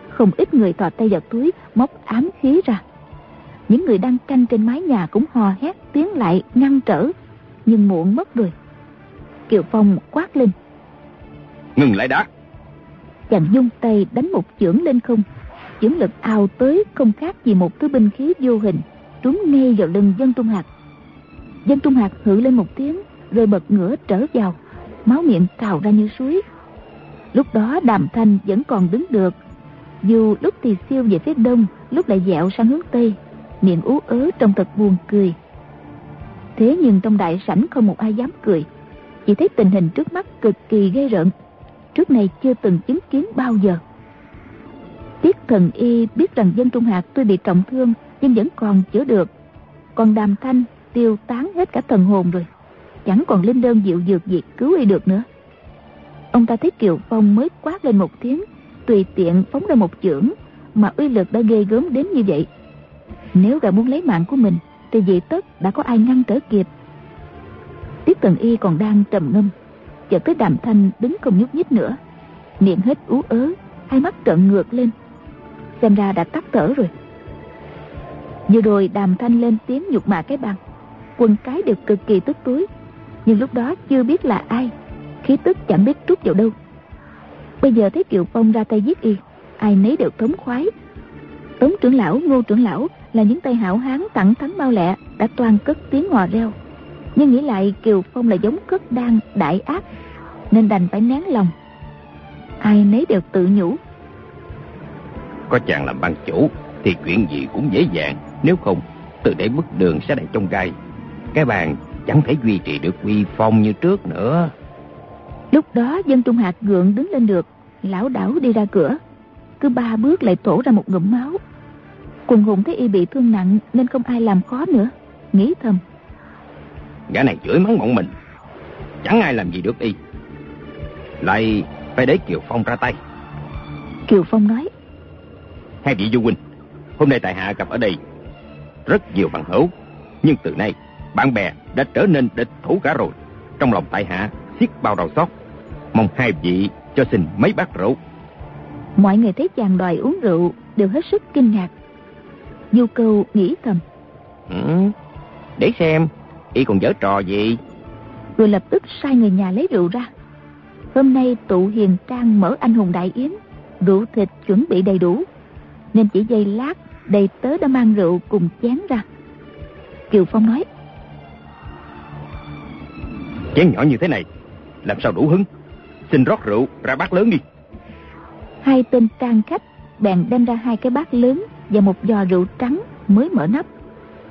Không ít người thò tay vào túi móc ám khí ra. Những người đang canh trên mái nhà cũng hò hét tiến lại ngăn trở Nhưng muộn mất rồi. Kiều Phong quát lên. Ngừng lại đã. Chàng dung tay đánh một chưởng lên không Chứng lực ào tới không khác gì một thứ binh khí vô hình, Trúng ngay vào lưng dân trung hạt Dân trung hạt hự lên một tiếng, Rồi bật ngửa trở vào, Máu miệng trào ra như suối. Lúc đó đàm thanh vẫn còn đứng được. Dù lúc thì siêu về phía đông, Lúc lại dẹo sang hướng tây, Miệng ú ớ trông thật buồn cười. Thế nhưng trong đại sảnh không một ai dám cười, Chỉ thấy tình hình trước mắt cực kỳ ghê rợn. Trước này chưa từng chứng kiến bao giờ. Tiết thần y biết rằng dân Trung hạ tuy bị trọng thương, Nhưng vẫn còn chữa được. Còn đàm thanh, tiêu tán hết cả thần hồn rồi. Chẳng còn linh đơn dịu dược gì cứu y được nữa. Ông ta thấy Kiều Phong mới quát lên một tiếng, Tùy tiện phóng ra một chưởng, Mà uy lực đã ghê gớm đến như vậy. Nếu gã muốn lấy mạng của mình, Thì dị tất đã có ai ngăn trở kịp. Tiết Tần Y còn đang trầm ngâm. Chợt thấy đàm thanh đứng không nhúc nhích nữa. Miệng hết ú ớ, Hai mắt trợn ngược lên. Xem ra đã tắt thở rồi. Vừa rồi đàm thanh lên tiếng nhục mạ cái băng, Quân cái đều cực kỳ tức túi. Nhưng lúc đó chưa biết là ai. Khí tức chẳng biết trút vào đâu. Bây giờ thấy Kiều Phong ra tay giết y Ai nấy đều thống khoái. Tống trưởng lão, ngô trưởng lão Là những tay hảo hán tặng thắng mau lẹ Đã toàn cất tiếng hò reo. Nhưng nghĩ lại Kiều Phong là giống cất đan đại ác Nên đành phải nén lòng. Ai nấy đều tự nhủ có chàng làm ban chủ Thì chuyện gì cũng dễ dàng. Nếu không từ để bức đường sẽ đầy trong gai. Cái bàn chẳng thể duy trì được uy phong như trước nữa. Lúc đó dân Trung Hạt gượng đứng lên được. Lão đảo đi ra cửa. Cứ ba bước lại tổ ra một ngụm máu. Quần hùng thấy y bị thương nặng Nên không ai làm khó nữa. Nghĩ thầm. Gã này chửi mắng bọn mình. Chẳng ai làm gì được y. Lại phải để Kiều Phong ra tay. Kiều Phong nói Hai vị du huynh. Hôm nay tại hạ gặp ở đây Rất nhiều bằng hữu. Nhưng từ nay bạn bè đã trở nên địch thủ cả rồi. Trong lòng tại hạ xiết bao đầu xót. Mong hai vị cho xin mấy bát rượu. Mọi người thấy chàng đòi uống rượu Đều hết sức kinh ngạc. Du câu nghĩ thầm. Ừ, Để xem Y còn dở trò gì? Rồi lập tức sai người nhà lấy rượu ra. Hôm nay tụ hiền trang mở anh hùng đại yến Rượu thịt chuẩn bị đầy đủ Nên chỉ giây lát Đầy tớ đã mang rượu cùng chén ra. Kiều Phong nói Chén nhỏ như thế này Làm sao đủ hứng? Xin rót rượu ra bát lớn đi. Hai tên trang khách bèn đem ra hai cái bát lớn Và một giò rượu trắng mới mở nắp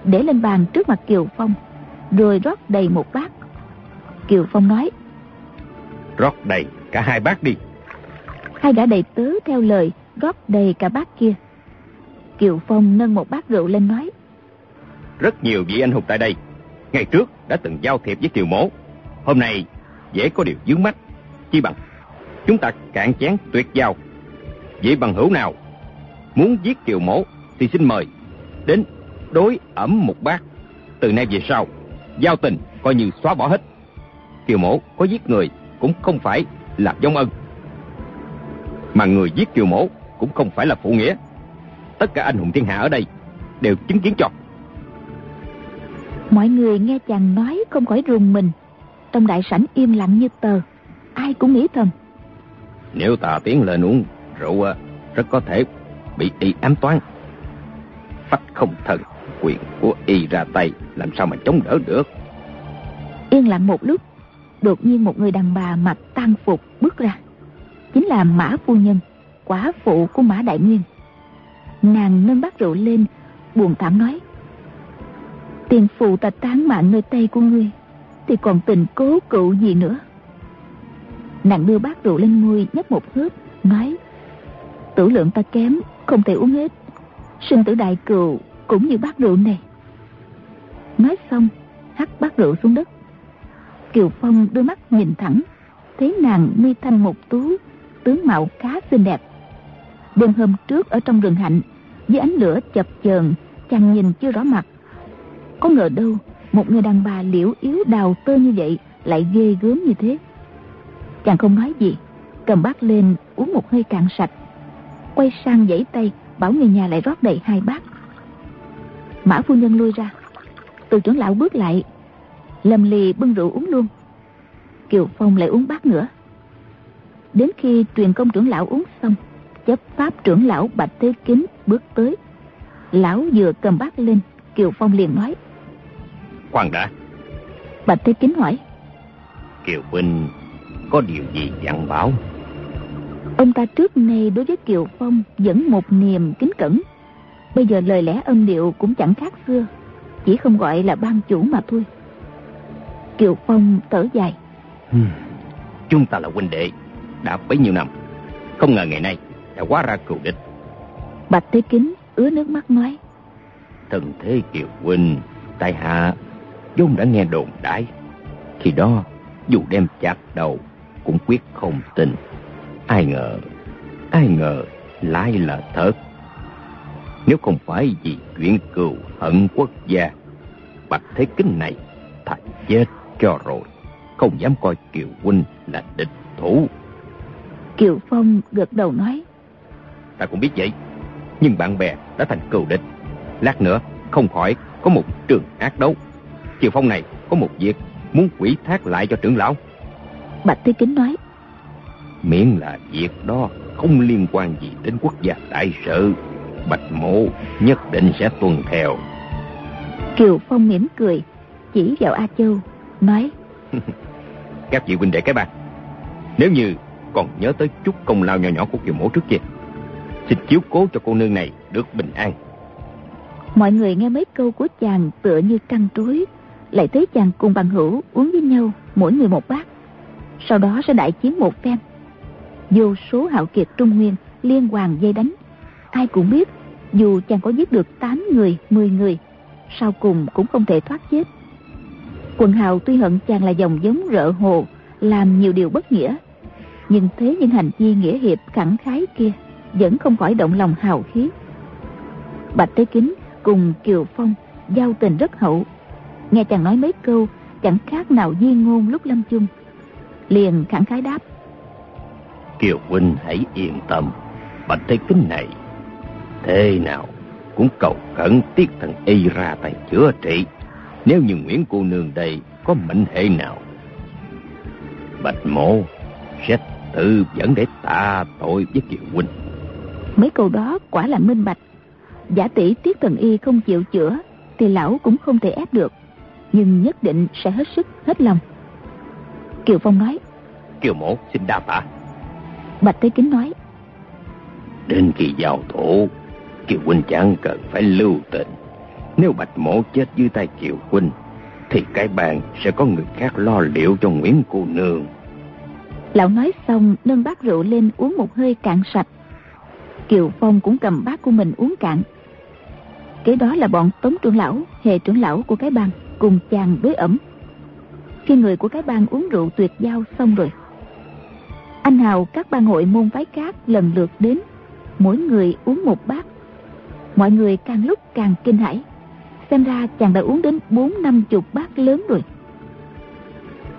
Để lên bàn trước mặt Kiều Phong Rồi rót đầy một bát. Kiều Phong nói Rót đầy cả hai bát đi. Hai gã đầy tớ theo lời Rót đầy cả bát kia Kiều Phong nâng một bát rượu lên nói. Rất nhiều vị anh hùng tại đây, Ngày trước đã từng giao thiệp với Kiều Mổ. Hôm nay, dễ có điều dướng mắt. Chi bằng, Chúng ta cạn chén tuyệt giao. Vị bằng hữu nào Muốn giết Kiều Mổ Thì xin mời Đến đối ẩm một bát. Từ nay về sau, Giao tình coi như xóa bỏ hết. Kiều Mổ có giết người Cũng không phải là giống ân, Mà người giết Kiều Mổ Cũng không phải là phụ nghĩa. Tất cả anh hùng thiên hạ ở đây Đều chứng kiến cho. Mọi người nghe chàng nói không khỏi rùng mình. Trong đại sảnh im lặng như tờ. Ai cũng nghĩ thầm. Nếu ta tiến lên uống rượu Rất có thể bị y ám toán. Phách không thần Quyền của y ra tay Làm sao mà chống đỡ được? Yên lặng một lúc Đột nhiên một người đàn bà mặc tang phục bước ra. Chính là Mã Phu Nhân Quả phụ của Mã Đại Nguyên Nàng nâng bát rượu lên, Buồn thảm nói, Tiền phụ ta tán mạng nơi tay của ngươi, Thì còn tình cố cựu gì nữa? Nàng đưa bát rượu lên môi nhấp một hớp, Nói, Tử lượng ta kém, Không thể uống hết. Sinh tử đại cựu cũng như bát rượu này. Nói xong, Hắt bát rượu xuống đất. Kiều Phong đưa mắt nhìn thẳng, Thấy nàng mi thanh một tú, Tướng mạo khá xinh đẹp. Đêm hôm trước ở trong rừng hạnh Với ánh lửa chập chờn, Chàng nhìn chưa rõ mặt. Có ngờ đâu, Một người đàn bà liễu yếu đào tơ như vậy Lại ghê gớm như thế. Chàng không nói gì, Cầm bát lên, uống một hơi cạn sạch. Quay sang giãy tay, Bảo người nhà lại rót đầy hai bát. Mã phu nhân lui ra. Từ trưởng lão bước lại. Lầm lì bưng rượu uống luôn. Kiều Phong lại uống bát nữa. Đến khi truyền công trưởng lão uống xong Chấp pháp trưởng lão Bạch Thế Kính bước tới. Lão vừa cầm bát lên Kiều Phong liền nói. Khoan đã. Bạch Thế Kính hỏi. Kiều Huynh có điều gì dặn bảo? Ông ta trước nay đối với Kiều Phong Vẫn một niềm kính cẩn. Bây giờ lời lẽ âm điệu cũng chẳng khác xưa Chỉ không gọi là ban chủ mà thôi. Kiều Phong thở dài. Chúng ta là huynh đệ Đã bấy nhiêu năm Không ngờ ngày nay đã quá ra cừu địch. Bạch Thế Kính ứa nước mắt nói Thần thế Kiều Huynh Tại hạ vốn đã nghe đồn đãi. Khi đó dù đem chặt đầu Cũng quyết không tin. Ai ngờ Ai ngờ lại là thật. Nếu không phải vì chuyện cừu hận quốc gia Bạch Thế Kính này Thật chết cho rồi. Không dám coi Kiều Huynh là địch thủ. Kiều Phong gật đầu nói Ta cũng biết vậy. Nhưng bạn bè đã thành cừu địch. Lát nữa không khỏi có một trường ác đấu. Kiều Phong này có một việc Muốn quỷ thác lại cho trưởng lão. Bạch Thế Kính nói Miễn là việc đó không liên quan gì đến quốc gia đại sự Bạch mộ nhất định sẽ tuân theo. Kiều Phong mỉm cười Chỉ vào A Châu Nói Các vị huynh đệ cái bạc Nếu như còn nhớ tới chút công lao nhỏ nhỏ của Kiều mộ trước kia Xin chiếu cố cho cô nương này được bình an. Mọi người nghe mấy câu của chàng tựa như căng trối Lại thấy chàng cùng bằng hữu uống với nhau Mỗi người một bát. Sau đó sẽ đại chiến một phen. Vô số hạo kiệt Trung Nguyên Liên hoàng dây đánh. Ai cũng biết Dù chàng có giết được 8 người, 10 người Sau cùng cũng không thể thoát chết. Quần hào tuy hận chàng là dòng giống rợ hồ Làm nhiều điều bất nghĩa Nhưng thế những hành vi nghĩa hiệp khẳng khái kia vẫn không khỏi động lòng hào khí. Bạch Tế Kính cùng Kiều Phong Giao tình rất hậu. Nghe chàng nói mấy câu, Chẳng khác nào di ngôn lúc lâm chung. Liền khẳng khái đáp. Kiều huynh hãy yên tâm. Bạch Thế Kính này, Thế nào cũng cầu khẩn tiết thần y ra tay chữa trị. Nếu như Nguyễn cô nương đây Có mệnh hệ nào, Bạch mộ Sẽ tự dẫn để tạ tội với Kiều huynh. Mấy câu đó quả là minh bạch. Giả tỷ tiết thần y không chịu chữa Thì lão cũng không thể ép được. Nhưng nhất định sẽ hết sức hết lòng. Kiều Phong nói Kiều mộ xin đa tạ. Bạch Thế Kính nói Đến khi giao thủ Kiều huynh chẳng cần phải lưu tình. Nếu bạch mộ chết dưới tay Kiều huynh Thì cái bàn sẽ có người khác lo liệu cho Nguyễn cô nương. Lão nói xong nâng bát rượu lên uống một hơi cạn sạch Kiều Phong cũng cầm bát của mình uống cạn. Kế đó là bọn Tống trưởng lão, hệ trưởng lão của cái bang Cùng chàng đối ẩm. Khi người của cái bang uống rượu tuyệt giao xong rồi Anh hào các bang hội môn phái cát lần lượt đến Mỗi người uống một bát. Mọi người càng lúc càng kinh hãi Xem ra chàng đã uống đến bốn năm chục bát lớn rồi.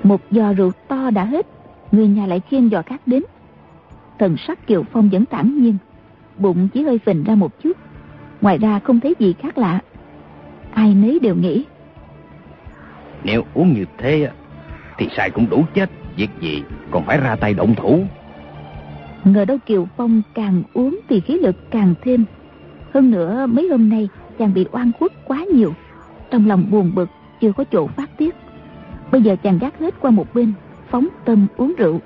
Một giò rượu to đã hết Người nhà lại khiêng giò khác đến. Thần sắc Kiều Phong vẫn tản nhiên. Bụng chỉ hơi phình ra một chút. Ngoài ra không thấy gì khác lạ. Ai nấy đều nghĩ. Nếu uống như thế Thì sai cũng đủ chết. Việc gì còn phải ra tay động thủ? Ngờ đâu Kiều Phong càng uống thì khí lực càng thêm. Hơn nữa mấy hôm nay chàng bị oan khuất quá nhiều. Trong lòng buồn bực chưa có chỗ phát tiết. Bây giờ chàng gác hết qua một bên Phóng tâm uống rượu.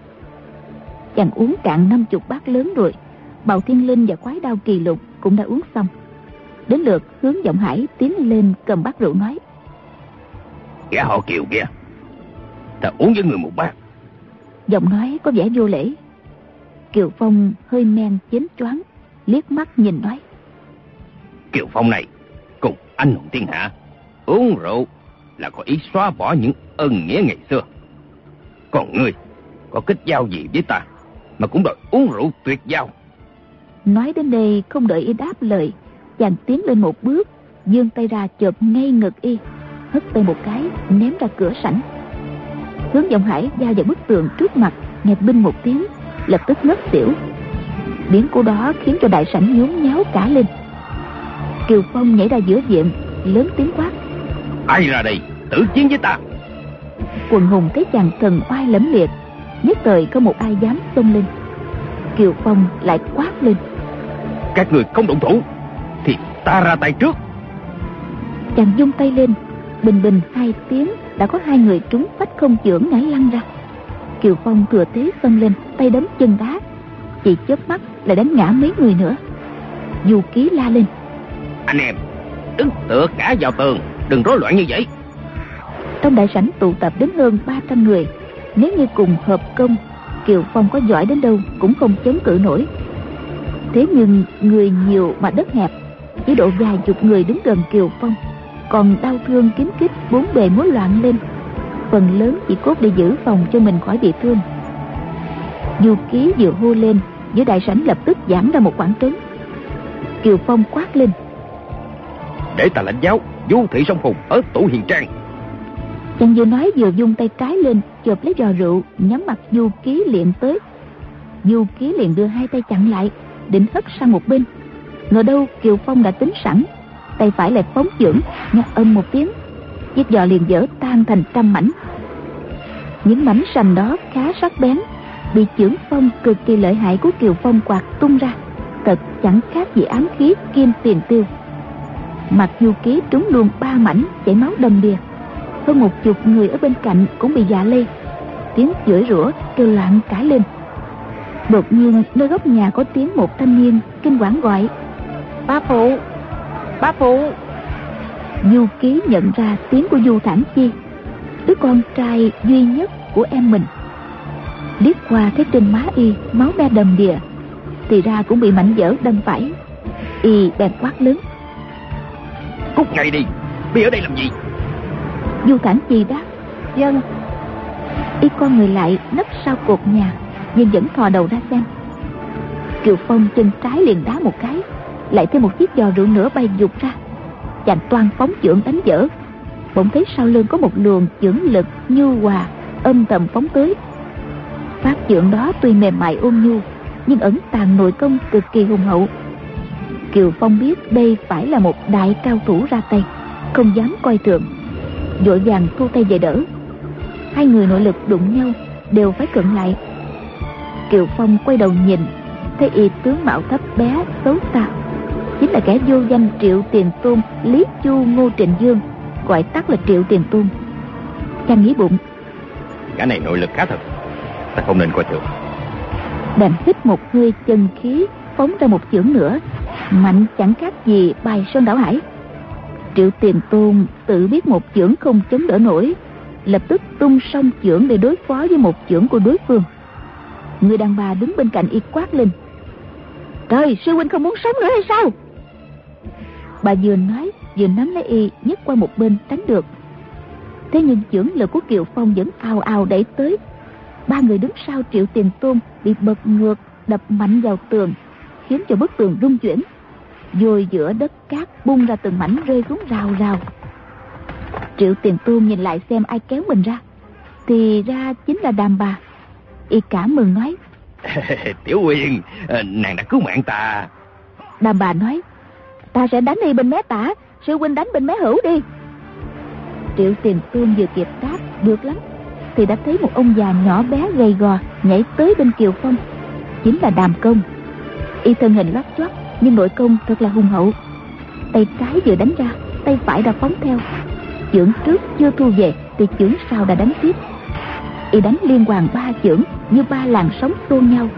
Chàng uống cạn năm chục bát lớn rồi Bào Thiên Linh và Quái Đao Kỳ Lục cũng đã uống xong. Đến lượt hướng giọng hải tiến lên cầm bát rượu nói Gã họ Kiều kia Ta uống với người một bát. Giọng nói có vẻ vô lễ. Kiều Phong hơi men chến choáng Liếc mắt nhìn nói Kiều Phong này Cùng anh hùng thiên hạ Uống rượu là có ý xóa bỏ những ân nghĩa ngày xưa. Còn ngươi Có kết giao gì với ta Mà cũng đòi uống rượu tuyệt giao Nói đến đây không đợi y đáp lời Chàng tiến lên một bước Dương tay ra chộp ngay ngực y Hất tay một cái ném ra cửa sảnh. Hướng giọng hải giao vào bức tường trước mặt Nghe binh một tiếng Lập tức ngất xỉu. Biến cô đó khiến cho đại sảnh nhốn nháo cả lên. Kiều Phong nhảy ra giữa diện lớn tiếng quát. Ai ra đây? Tử chiến với ta. Quần hùng thấy chàng thần oai lẫm liệt nhất thời có một ai dám xông lên kiều phong lại quát lên. Các người không động thủ thì ta ra tay trước. Chàng dung tay lên bình bình hai tiếng đã có hai người trúng phách không chưởng ngã lăn ra. Kiều phong thừa thế xông lên tay đấm chân đá. Chỉ chớp mắt lại đánh ngã mấy người nữa. Du ký la lên. Anh em đứng tựa cả vào tường đừng rối loạn như vậy. Trong đại sảnh tụ tập đến hơn 300 người nếu như cùng hợp công kiều phong có giỏi đến đâu cũng không chống cự nổi. Thế nhưng người nhiều mà đất hẹp chỉ độ vài chục người đứng gần kiều phong còn đau thương kín kít bốn bề múa loạn lên. Phần lớn chỉ cốt để giữ phòng cho mình khỏi bị thương. Du ký vừa hô lên giữa đại sảnh lập tức giãn ra một khoảng trống. Kiều phong quát lên. Để ta lãnh giáo du thị sông hùng ở tủ hiền trang. Chàng vừa nói vừa dung tay trái lên chộp lấy giò rượu, nhắm mặt du ký liệm tới. Du ký liền đưa hai tay chặn lại, định hất sang một bên. Ngờ đâu kiều phong đã tính sẵn, tay phải lại phóng chưởng nhặt âm một tiếng. Chiếc giò liền dở tan thành trăm mảnh. Những mảnh sành đó khá sắc bén, bị chưởng phong cực kỳ lợi hại của kiều phong quạt tung ra. Thật chẳng khác gì ám khí kim tiền tiêu. Mặt du ký trúng luôn ba mảnh chảy máu đầm đìa hơn một chục người ở bên cạnh cũng bị dạ lây tiếng chửi rủa kêu loạn cãi lên. Đột nhiên nơi góc nhà có tiếng một thanh niên kinh quản gọi. Ba phụ ba phụ. Du ký nhận ra tiếng của du thản chi. Đứa con trai duy nhất của em mình. Liếc qua thấy trên má y máu me đầm đìa thì ra cũng bị mảnh dở đâm phải. Y bèn quát lớn. Cút ngay đi. Bi ở đây làm gì du thản chi đáp, dân y con người lại nấp sau cột nhà, nhưng vẫn thò đầu ra xem. Kiều phong chân trái liền đá một cái, lại thêm một chiếc giò rượu nữa bay dục ra, chàng toan phóng chưởng đánh dở. Bỗng thấy sau lưng có một luồng chưởng lực nhu hòa, âm thầm phóng tới. Phát chưởng đó tuy mềm mại ôn nhu, nhưng ẩn tàng nội công cực kỳ hùng hậu. Kiều phong biết đây phải là một đại cao thủ ra tay, không dám coi thường vội vàng thu tay về đỡ. Hai người nội lực đụng nhau đều phải cận lại. Kiều phong quay đầu nhìn thấy y tướng mạo thấp bé xấu xa. Chính là kẻ vô danh triệu tiền tôn lý chu ngô trịnh dương gọi tắt là triệu tiền tôn. Chàng nghĩ bụng. Cả này nội lực khá thật ta không nên coi thường. Đành hít một hơi chân khí phóng ra một chưởng nữa mạnh chẳng khác gì bài sơn đảo hải triệu tiền tôn tự biết một chưởng không chống đỡ nổi, lập tức tung song chưởng để đối phó với một chưởng của đối phương. Người đàn bà đứng bên cạnh y quát lên. Trời, sư huynh không muốn sống nữa hay sao? Bà vừa nói, vừa nắm lấy y, nhấc qua một bên tránh được. Thế nhưng chưởng lực của kiều phong vẫn ào ào đẩy tới. Ba người đứng sau triệu tiền tôn bị bật ngược, đập mạnh vào tường, khiến cho bức tường rung chuyển rồi giữa đất cát bung ra từng mảnh rơi xuống rào rào. Triệu tiền tôn nhìn lại xem ai kéo mình ra. Thì ra chính là đàm bà. Y cảm mừng nói. Tiểu uyên ờ, nàng đã cứu mạng ta. Đàm bà nói ta sẽ đánh y bên mé tả sư huynh đánh bên mé hữu đi. Triệu tiền tôn vừa kịp đáp được lắm thì đã thấy một ông già nhỏ bé gầy gò nhảy tới bên kiều phong. Chính là đàm công. Y thân hình lót choát nhưng nội công thật là hùng hậu. Tay trái vừa đánh ra tay phải đã phóng theo. Chưởng trước chưa thu về thì chưởng sau đã đánh tiếp. Y đánh liên hoàn ba chưởng như ba làn sóng xô nhau.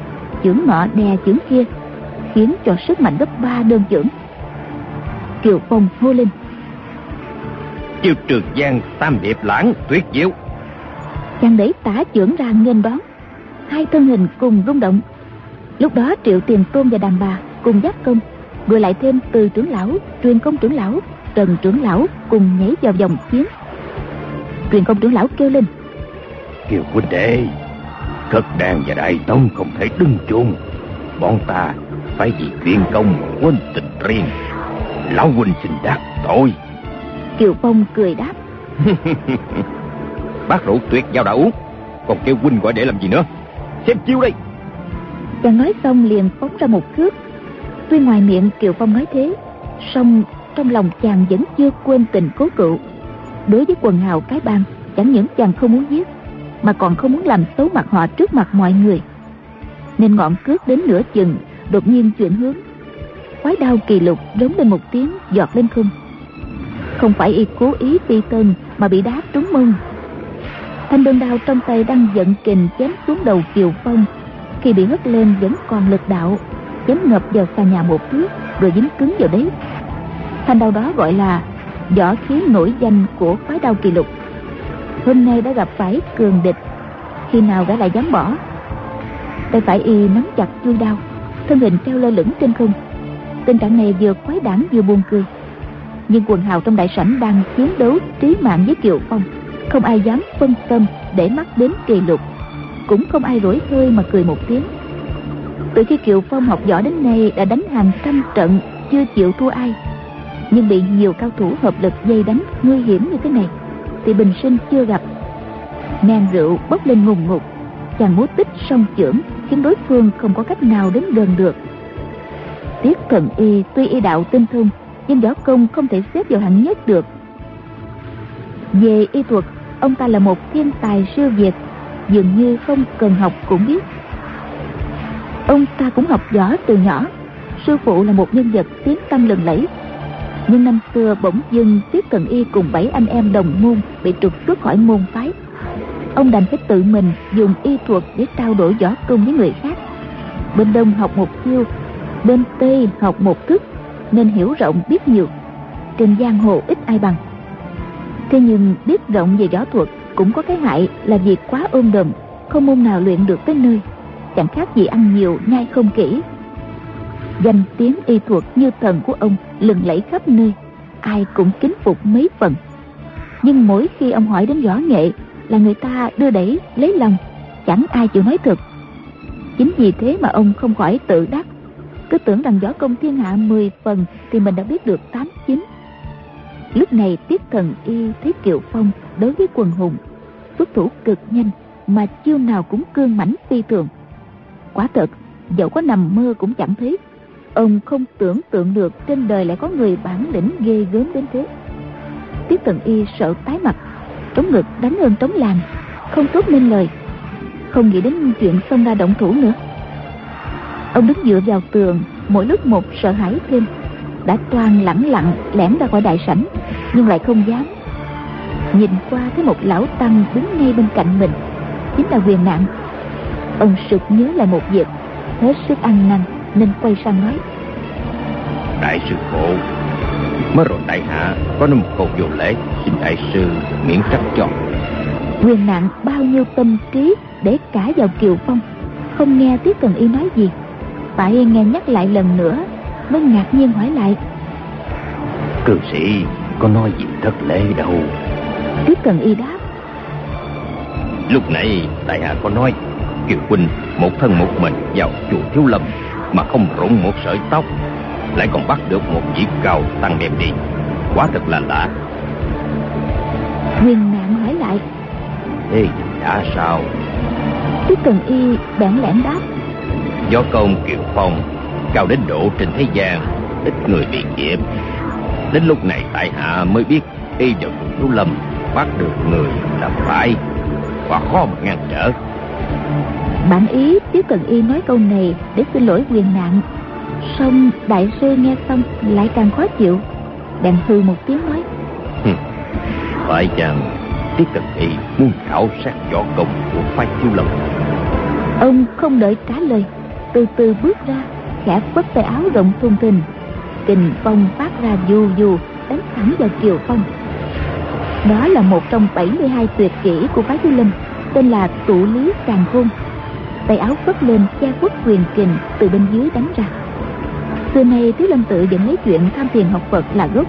Chưởng nọ đè chưởng kia khiến cho sức mạnh gấp ba đơn chưởng. Kiều phong hô lên. Chiêu trường giang tam điệp lãng tuyệt diệu chàng đẩy tả chưởng ra nghênh đón. Hai thân hình cùng rung động. Lúc đó triệu tiền tôn và đàn bà cùng giác công rồi lại thêm từ trưởng lão truyền công trưởng lão trần trưởng lão cùng nhảy vào vòng chiến. Truyền công trưởng lão kêu lên kiều huynh đệ cất đàn và đại tông không thể đứng chung bọn ta phải vì truyền công quên tình riêng. Lão huynh xin đáp tội. Kiều phong cười đáp bác rượu tuyệt giao đã uống còn kêu huynh gọi để làm gì nữa? Xem chiêu đây. Chàng nói xong liền phóng ra một cước tuy ngoài miệng kiều phong nói thế, song trong lòng chàng vẫn chưa quên tình cố cựu. Đối với quần hào cái bang, chẳng những chàng không muốn giết, mà còn không muốn làm xấu mặt họ trước mặt mọi người. Nên ngọn cước đến nửa chừng, đột nhiên chuyển hướng. Quái đao kỳ lục rống lên một tiếng, giọt lên không. Không phải y cố ý ti tên mà bị đá trúng mông. Thanh đơn đao trong tay đang giận kình chém xuống đầu kiều phong. Khi bị hất lên vẫn còn lực đạo chém ngập vào xà nhà một thước, rồi dính cứng vào đấy. Thanh đao đó gọi là võ khí nổi danh của phái đao kỳ lục. Hôm nay đã gặp phải cường địch, khi nào gã lại dám bỏ? Tay phải y nắm chặt chui đao, thân hình treo lơ lửng trên không. Tình trạng này vừa quái đản vừa buồn cười. Nhưng quần hào trong đại sảnh đang chiến đấu trí mạng với kiều phong. Không ai dám phân tâm để mắt đến kỳ lục. Cũng không ai rủi hơi mà cười một tiếng từ khi kiều phong học võ đến nay đã đánh hàng trăm trận, chưa chịu thua ai. Nhưng bị nhiều cao thủ hợp lực dây đánh nguy hiểm như thế này, thì bình sinh chưa gặp. Men rượu bốc lên ngùng ngục chàng múa tích song chưởng, khiến đối phương không có cách nào đến gần được. Tiết thần y tuy y đạo tinh thông, nhưng võ công không thể xếp vào hạng nhất được. Về y thuật, ông ta là một thiên tài siêu việt, dường như không cần học cũng biết ông ta cũng học võ từ nhỏ. Sư phụ là một nhân vật tiếng tăm lừng lẫy. Nhưng năm xưa bỗng dưng tiết cần y cùng bảy anh em đồng môn bị trục xuất khỏi môn phái. Ông đành phải tự mình dùng y thuật để trao đổi võ công với người khác. Bên đông học một chiêu, bên tây học một thức, nên hiểu rộng biết nhiều. Trên giang hồ ít ai bằng. Thế nhưng biết rộng về võ thuật cũng có cái hại là việc quá ôm đồm, không môn nào luyện được tới nơi chẳng khác gì ăn nhiều, nhai không kỹ. Danh tiếng y thuật như thần của ông lừng lẫy khắp nơi, ai cũng kính phục mấy phần. Nhưng mỗi khi ông hỏi đến võ nghệ là người ta đưa đẩy, lấy lòng, chẳng ai chịu nói thật. Chính vì thế mà ông không khỏi tự đắc. Cứ tưởng rằng võ công thiên hạ 10 phần thì mình đã biết được tám chín. Lúc này tiết thần y thấy kiều phong đối với quần hùng, xuất thủ cực nhanh mà chiêu nào cũng cương mãnh phi thường quả thật dẫu có nằm mơ cũng chẳng thấy. Ông không tưởng tượng được trên đời lại có người bản lĩnh ghê gớm đến thế. Tiết cận y sợ tái mặt trống ngực đánh hơn trống làm không tốt nên lời, không nghĩ đến chuyện xông ra động thủ nữa. Ông đứng dựa vào tường, mỗi lúc một sợ hãi thêm, đã toan lẳng lặng lẻn ra khỏi đại sảnh, nhưng lại không dám. Nhìn qua thấy một lão tăng đứng ngay bên cạnh mình, chính là quyền nạn ông sực nhớ lại một việc. Hết sức ăn năn nên quay sang nói. Đại sư phụ mới rồi đại hạ có một câu vô lễ xin đại sư miễn trách cho. Quyền nạn bao nhiêu tâm trí để cả vào kiều phong không nghe tiết cần y nói gì. Phải nghe nhắc lại lần nữa mới ngạc nhiên hỏi lại. Cư sĩ có nói gì thất lễ đâu? Tiết cần y đáp. Lúc nãy đại hạ có nói kiều huynh một thân một mình vào chùa thiếu lâm mà không rụng một sợi tóc lại còn bắt được một vị cao tăng đem đi. Quá thật là lạ. Huyền nạn hỏi lại ê đã sao? Tiết cần y bản lẽn đáp do công kiều phong cao đến độ trên thế gian ít người bị nhiễm đến lúc này tại hạ mới biết y vào chùa thiếu lâm bắt được người là phải. Và khó mà ngăn trở bản ý tiếp cần y nói câu này để xin lỗi quyền nạn. Xong đại sư nghe xong lại càng khó chịu. Đàn hư một tiếng nói phải chăng tiết cần y muốn khảo sát võ công của phái thiếu lâm? Ông không đợi trả lời từ từ bước ra khẽ phất tay áo rộng thùng thình. Kình phong phát ra du du đánh thẳng vào kiều phong. Đó là một trong 72 tuyệt kỹ của phái thiếu lâm tên là tụ lý càng khôn. Tay áo phất lên, che khuất quyền kình từ bên dưới đánh ra. Xưa nay, thiếu lâm tự vẫn lấy chuyện tham thiền học phật là gốc.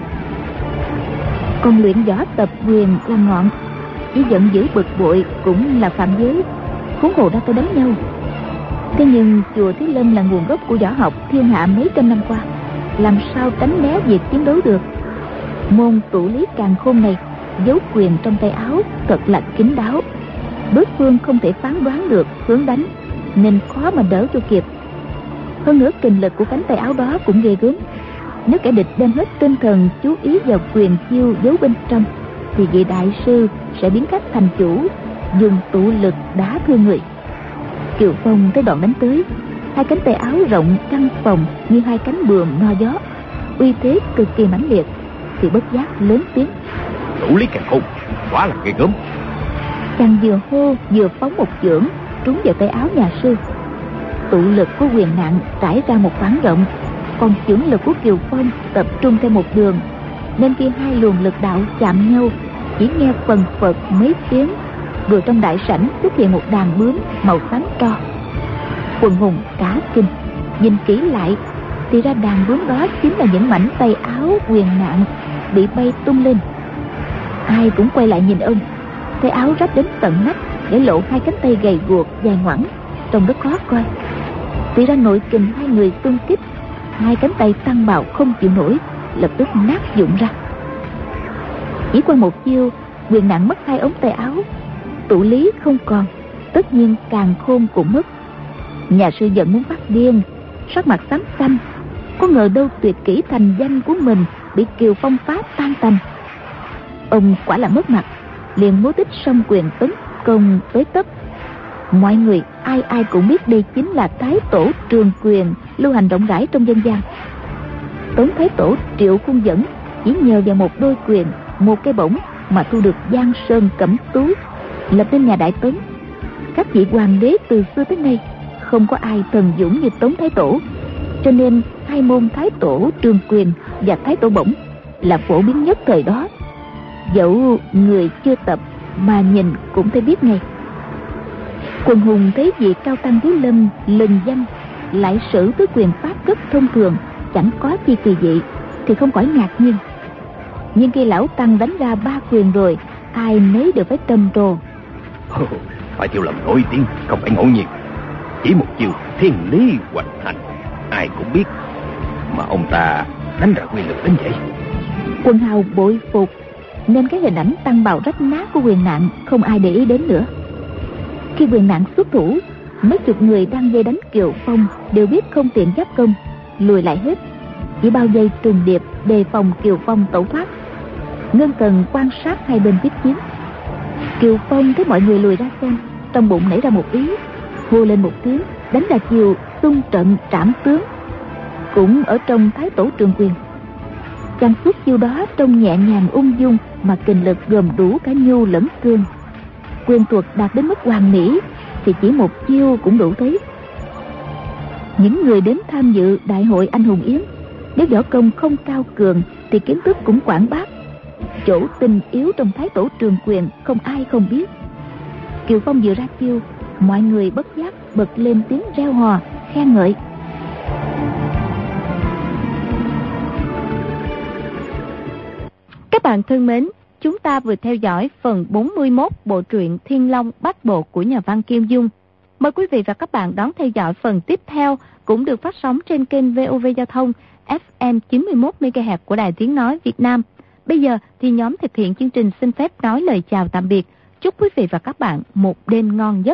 Còn luyện võ tập quyền là ngọn. Chỉ giận giữ bực bội cũng là phạm giới. Huống hồ ra tôi đánh nhau. Thế nhưng, chùa thiếu lâm là nguồn gốc của võ học thiên hạ mấy trăm năm qua. Làm sao tránh né việc chiến đấu được? Môn tụ lý càng khôn này giấu quyền trong tay áo thật là kín đáo đối phương không thể phán đoán được hướng đánh, nên khó mà đỡ cho kịp. Hơn nữa, kình lực của cánh tay áo đó cũng ghê gớm. Nếu kẻ địch đem hết tinh thần, chú ý vào quyền chiêu giấu bên trong, thì vị đại sư sẽ biến cách thành chủ, dùng tụ lực đá thương người. Kiều phong tới đoạn đánh tới, hai cánh tay áo rộng căng phòng như hai cánh bườm no gió, uy thế cực kỳ mãnh liệt, thì bất giác lớn tiếng. Đủ lý càng khôn, quá là ghê gớm chàng vừa hô, vừa phóng một chưởng, trúng vào tay áo nhà sư. Tụ lực của quyền nặng trải ra một khoảng rộng. Còn chưởng lực của kiều phong tập trung theo một đường, nên khi hai luồng lực đạo chạm nhau, chỉ nghe phần phật mấy tiếng rồi trong đại sảnh xuất hiện một đàn bướm màu xám tro. Quần hùng cả kinh, nhìn kỹ lại, thì ra đàn bướm đó chính là những mảnh tay áo quyền nạn bị bay tung lên. Ai cũng quay lại nhìn ông tay áo rách đến tận nách để lộ hai cánh tay gầy guộc, dài ngoẳng. Trông rất khó coi. Tuy ra nội kình hai người tương kích hai cánh tay tăng bạo không chịu nổi, lập tức nát dụng ra. Chỉ qua một chiêu, quyền nặng mất hai ống tay áo. Tụ lý không còn, tất nhiên càng khôn cũng mất. Nhà sư giận muốn phát điên, sắc mặt xám xanh. Có ngờ đâu tuyệt kỹ thành danh của mình bị kiều phong phá tan tành. Ông quả là mất mặt liền múa tích song quyền tấn công tới tấp. Mọi người, ai ai cũng biết đây chính là thái tổ trường quyền lưu hành rộng rãi trong dân gian. Tống thái tổ triệu khuôn dẫn chỉ nhờ vào một đôi quyền, một cái bổng mà thu được giang sơn cẩm tú, lập nên nhà đại tấn các vị hoàng đế từ xưa tới nay không có ai thần dũng như tống thái tổ, cho nên hai môn thái tổ trường quyền và thái tổ bổng là phổ biến nhất thời đó dẫu người chưa tập mà nhìn cũng thấy biết ngay. Quần hùng thấy vị cao tăng thiếu lâm lừng danh lại sử với quyền pháp rất thông thường chẳng có chi kỳ dị thì không khỏi ngạc nhiên. Nhưng khi lão tăng đánh ra ba quyền rồi ai nấy đều phải trầm trồ. Phải thiếu lầm nổi tiếng không phải ngẫu nhiên. Chỉ một chiều thiên lý hoành hành ai cũng biết mà ông ta đánh ra quy lực đến vậy. Quân hào bội phục nên cái hình ảnh tăng bào rách nát của quyền nạn không ai để ý đến nữa. Khi quyền nạn xuất thủ, mấy chục người đang dây đánh kiều phong đều biết không tiện giáp công, lùi lại hết. Chỉ bao dây trùng điệp đề phòng kiều phong tẩu thoát. Ngân cần quan sát hai bên tiếp chiến. Kiều phong thấy mọi người lùi ra xem, trong bụng nảy ra một ý, hô lên một tiếng, đánh ra chiều tung trận trảm tướng. Cũng ở trong thái tổ trường quyền. Chàng xuất chiêu đó trông nhẹ nhàng ung dung mà kình lực gồm đủ cả nhu lẫn cương. Quyền thuật đạt đến mức hoàn mỹ, thì chỉ một chiêu cũng đủ thấy. Những người đến tham dự đại hội anh hùng yến, nếu võ công không cao cường, thì kiến thức cũng quảng bác chỗ tình yếu trong thái tổ trường quyền không ai không biết. Kiều phong vừa ra chiêu, mọi người bất giác bật lên tiếng reo hò, khen ngợi. Các bạn thân mến, chúng ta vừa theo dõi phần 41 bộ truyện Thiên Long Bát Bộ của nhà văn Kim Dung. Mời quý vị và các bạn đón theo dõi phần tiếp theo, cũng được phát sóng trên kênh VOV Giao thông FM 91 MHz của Đài Tiếng nói Việt Nam. Bây giờ thì nhóm thực hiện chương trình xin phép nói lời chào tạm biệt. Chúc quý vị và các bạn một đêm ngon giấc.